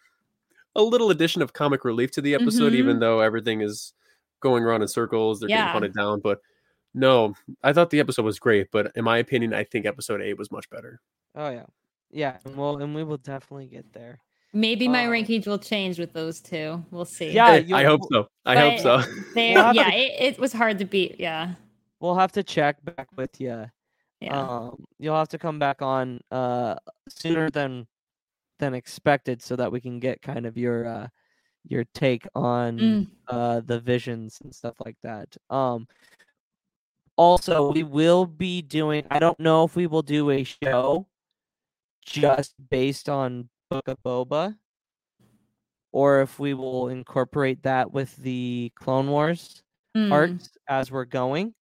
a little addition of comic relief to the episode, even Mhm. though everything is going around in circles. They're Yeah. getting hunted down, but no, I thought the episode was great. But in my opinion, I think episode eight was much better. Oh yeah, yeah, Well, and we will definitely get there. Maybe my Uh, rankings will change with those two. We'll see. Yeah, you- I hope so. I hope so. They, We'll yeah, to- it, it was hard to beat. Yeah. We'll have to check back with you. Yeah. Um, you'll have to come back on uh sooner than than expected, so that we can get kind of your uh your take on Mm. uh the visions and stuff like that. Um, also we will be doing. I don't know if we will do a show just based on Book of Boba, or if we will incorporate that with the Clone Wars Mm. parts as we're going.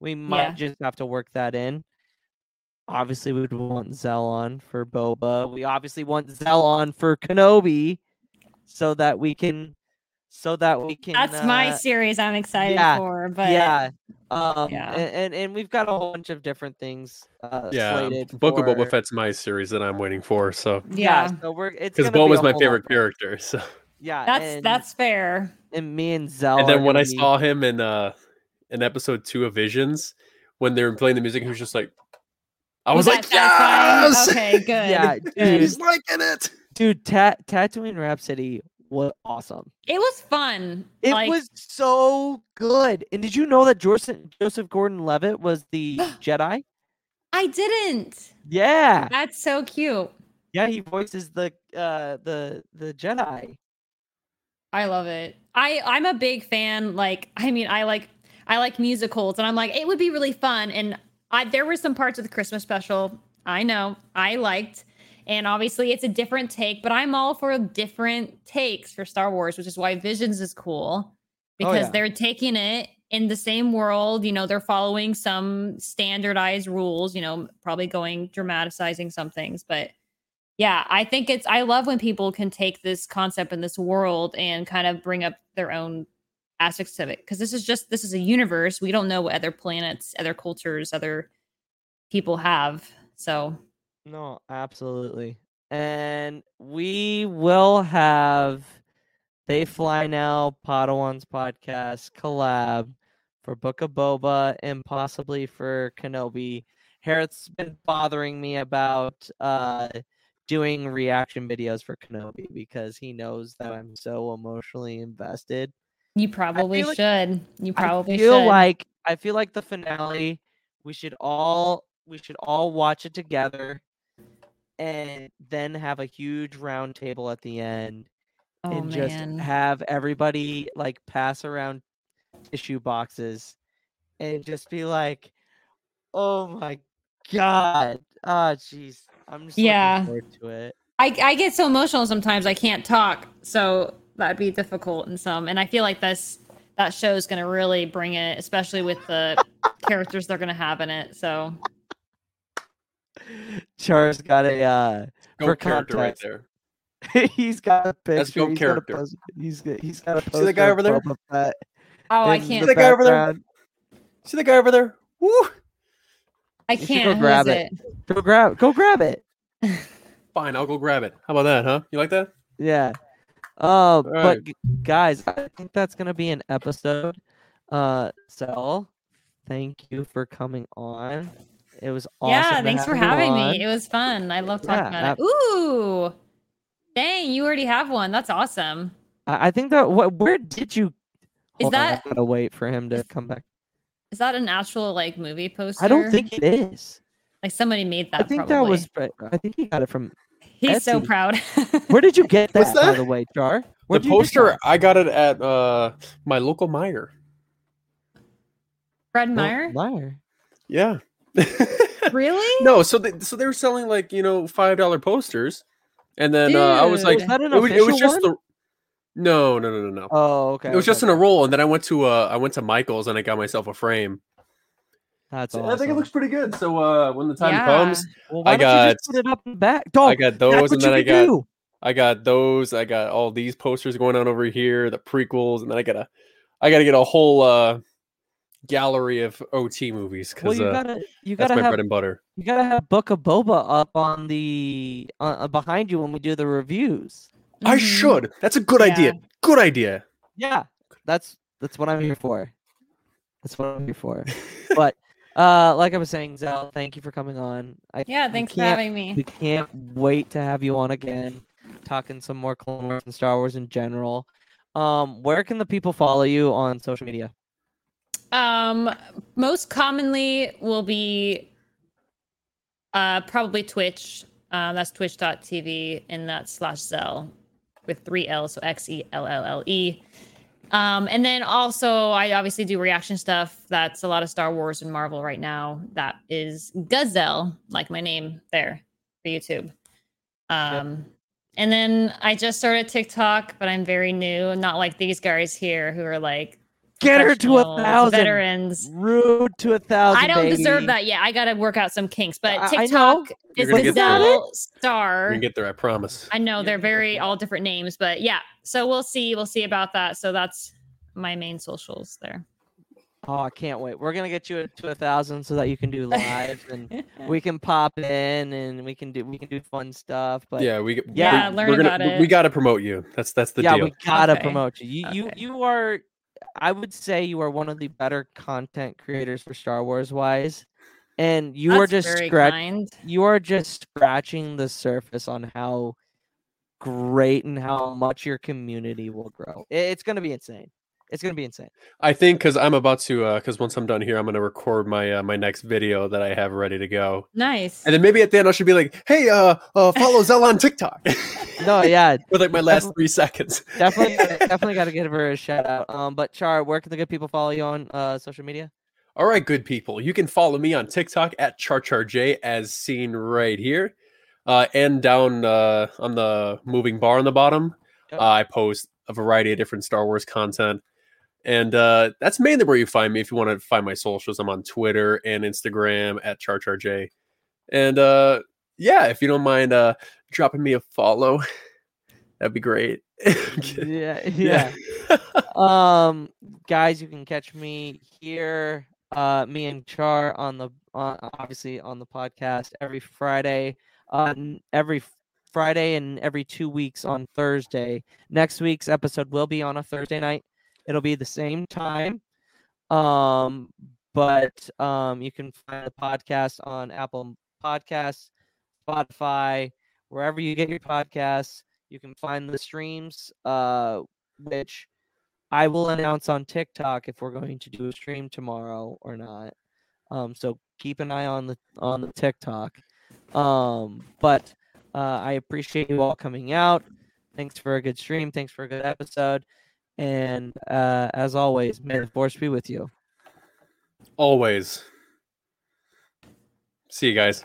We might Yeah. just have to work that in. Obviously, we would want Xelle on for Boba. We obviously want Xelle on for Kenobi, so that we can, so that we can. That's my uh, series I'm excited yeah, for. But yeah. Um, yeah. And, and and we've got a whole bunch of different things. Uh, Yeah, slated Book of Boba Fett's my series that I'm waiting for. So Yeah. So we're it's because gonna be my whole lot favorite character. So Yeah, that's and, that's fair. and me and Xelle. and then when I be- saw him in uh in episode two of Visions, when they were playing the music, he was just like, I was, Was like, yes. Okay, (laughs) good. Yeah, good. dude. he's liking it. dude, Ta- Tatooine Rhapsody was awesome. It was fun. It like, was so good. And did you know that Joseph Joseph Gordon-Levitt was the (gasps) Jedi? I didn't. Yeah, That's so cute. yeah, he voices the uh the the Jedi. I love it. I I'm a big fan. Like, I mean, I like I like musicals, and I'm like, it would be really fun. And I there were some parts of the Christmas special I know I liked, and obviously it's a different take. But I'm all for different takes for Star Wars, which is why Visions is cool oh, because yeah. they're taking it in the same world. You know, they're following some standardized rules. You know, probably going dramatizing some things, but yeah, I think it's I love when people can take this concept in this world and kind of bring up their own aspects of it because this is just this is a universe. We don't know what other planets, other cultures, other people have. So No, absolutely. And we will have They Fly Now Podwans podcast collab for Book of Boba and possibly for Kenobi. Harriet's been bothering me about uh doing reaction videos for Kenobi because he knows that I'm so emotionally invested. You probably like- should. You probably I feel should. like I feel like the finale. We should all we should all watch it together, and then have a huge round table at the end, oh and just have everybody like pass around tissue boxes, and just be like, "Oh my god, ah, jeez." I'm just Yeah. looking forward to it. I, I get so emotional sometimes I can't talk. So that'd be difficult in some. And I feel like this that show is going to really bring it, especially with the (laughs) characters they're going to have in it. So Char's got a uh, Go for character right context. there. (laughs) he's got a picture. Let's go he's got a character. post- he's got he's got a See the poster guy of over there? Boba oh, I can't. the the guy over there? See the guy over there? Woo! I can't. go grab is it. Go grab go grab it. (laughs) Fine, I'll go grab it. How about that, huh? You like that? Yeah. Uh, but right. g- guys, I think that's gonna be an episode. Uh, so thank you for coming on. It was awesome. yeah, thanks for having me. It was fun. I love talking Yeah, about it. Ooh, dang, you already have one. That's awesome. I, I think that what where did you? Is Hold on, that- I gotta wait for him to come back? Is that an actual like movie poster? I don't think it is. Like somebody made that. I think probably. that was. I think he got it from. He's so proud. (laughs) Where did you get that, What's by the way, Jar? The Where'd you get poster. I got it at uh my local Meyer. Fred Oh, Meyer. Meyer. Yeah. (laughs) Really? No, so they so they were selling like you know five dollar posters, and then uh, I was like, Was that an it was, it was just one? the no no no no no. Oh, okay. it was okay, just in a roll, and then I went to uh I went to Michael's and I got myself a frame. That's So awesome. I think it looks pretty good. So uh when the time Yeah. comes, Well, why I don't you got- just put it up in the back? Dog, I got those, and then I got do. I got those. I got all these posters going on over here, the prequels, and then I gotta I gotta get a whole uh gallery of OT movies Well, you uh, gotta you gotta have bread and butter. you gotta have Book of Boba up on the uh, uh, behind you when we do the reviews. I Mhm. should. That's a good idea. Good idea. Yeah, that's that's what I'm here for. That's what I'm here for. (laughs) but uh, like I was saying, Xelle, thank you for coming on. I, Yeah, thanks for having me. We can't wait to have you on again, talking some more Clone Wars and Star Wars in general. Um, where can the people follow you on social media? Um, most commonly will be uh probably Twitch. Um, that's twitch.tv and that's slash Xelle with three L, so X E L L L E. Um, and then also I obviously do reaction stuff. That's a lot of Star Wars and Marvel right now. That is Gaxelle, like my name there for YouTube. Um, and then I just started TikTok, but I'm very new, not like these guys here who are like Get her to a thousand. veterans. Rude to a thousand. I don't baby. deserve that yet. I got to work out some kinks, but I- I. TikTok is You're gonna get there. Gaxelle We're Star. gonna get there, I promise. I know they're very all different names, but yeah. So we'll see. We'll see about that. So that's my main socials there. Oh, I can't wait. We're gonna get you to a thousand so that you can do (laughs) live and we can pop in and we can do we can do fun stuff. But yeah, we Yeah, we, learn we're gonna, about it. We got to promote you. That's that's the yeah, deal. we gotta Okay. promote you. You you you are I would say you are one of the better content creators for Star Wars wise. And you are just very scratch kind. you are just scratching the surface on how great and how much your community will grow. It's gonna be insane. It's gonna be insane. I think because I'm about to because once I'm done here, I'm gonna record my uh, my next video that I have ready to go, Nice. and then maybe at the end I should be like, "Hey, uh, uh follow Xelle on TikTok." No, yeah, (laughs) with like my last three seconds. (laughs) definitely (laughs) definitely gotta give her a shout out. Um but Char, where can the good people follow you on uh social media? All right, good people. You can follow me on TikTok at CharCharJay as seen right here. Uh, and down uh, on the moving bar on the bottom, uh, I post a variety of different Star Wars content. And uh, that's mainly where you find me if you want to find my socials. I'm on Twitter and Instagram at CharCharJay. And uh, yeah, if you don't mind uh, dropping me a follow, (laughs) that'd be great. (laughs) yeah, yeah. um guys, you can catch me here uh me and Char on the on obviously on the podcast every Friday. Uh every Friday and every 2 weeks on Thursday. Next week's episode will be on a Thursday night. It'll be the same time. Um but um you can find the podcast on Apple Podcasts, Spotify, wherever you get your podcasts. You can find the streams, uh, which I will announce on TikTok if we're going to do a stream tomorrow or not. Um, so keep an eye on the on the TikTok. Um, but uh, I appreciate you all coming out. Thanks for a good stream. Thanks for a good episode. And uh, as always, may the force be with you. Always. See you guys.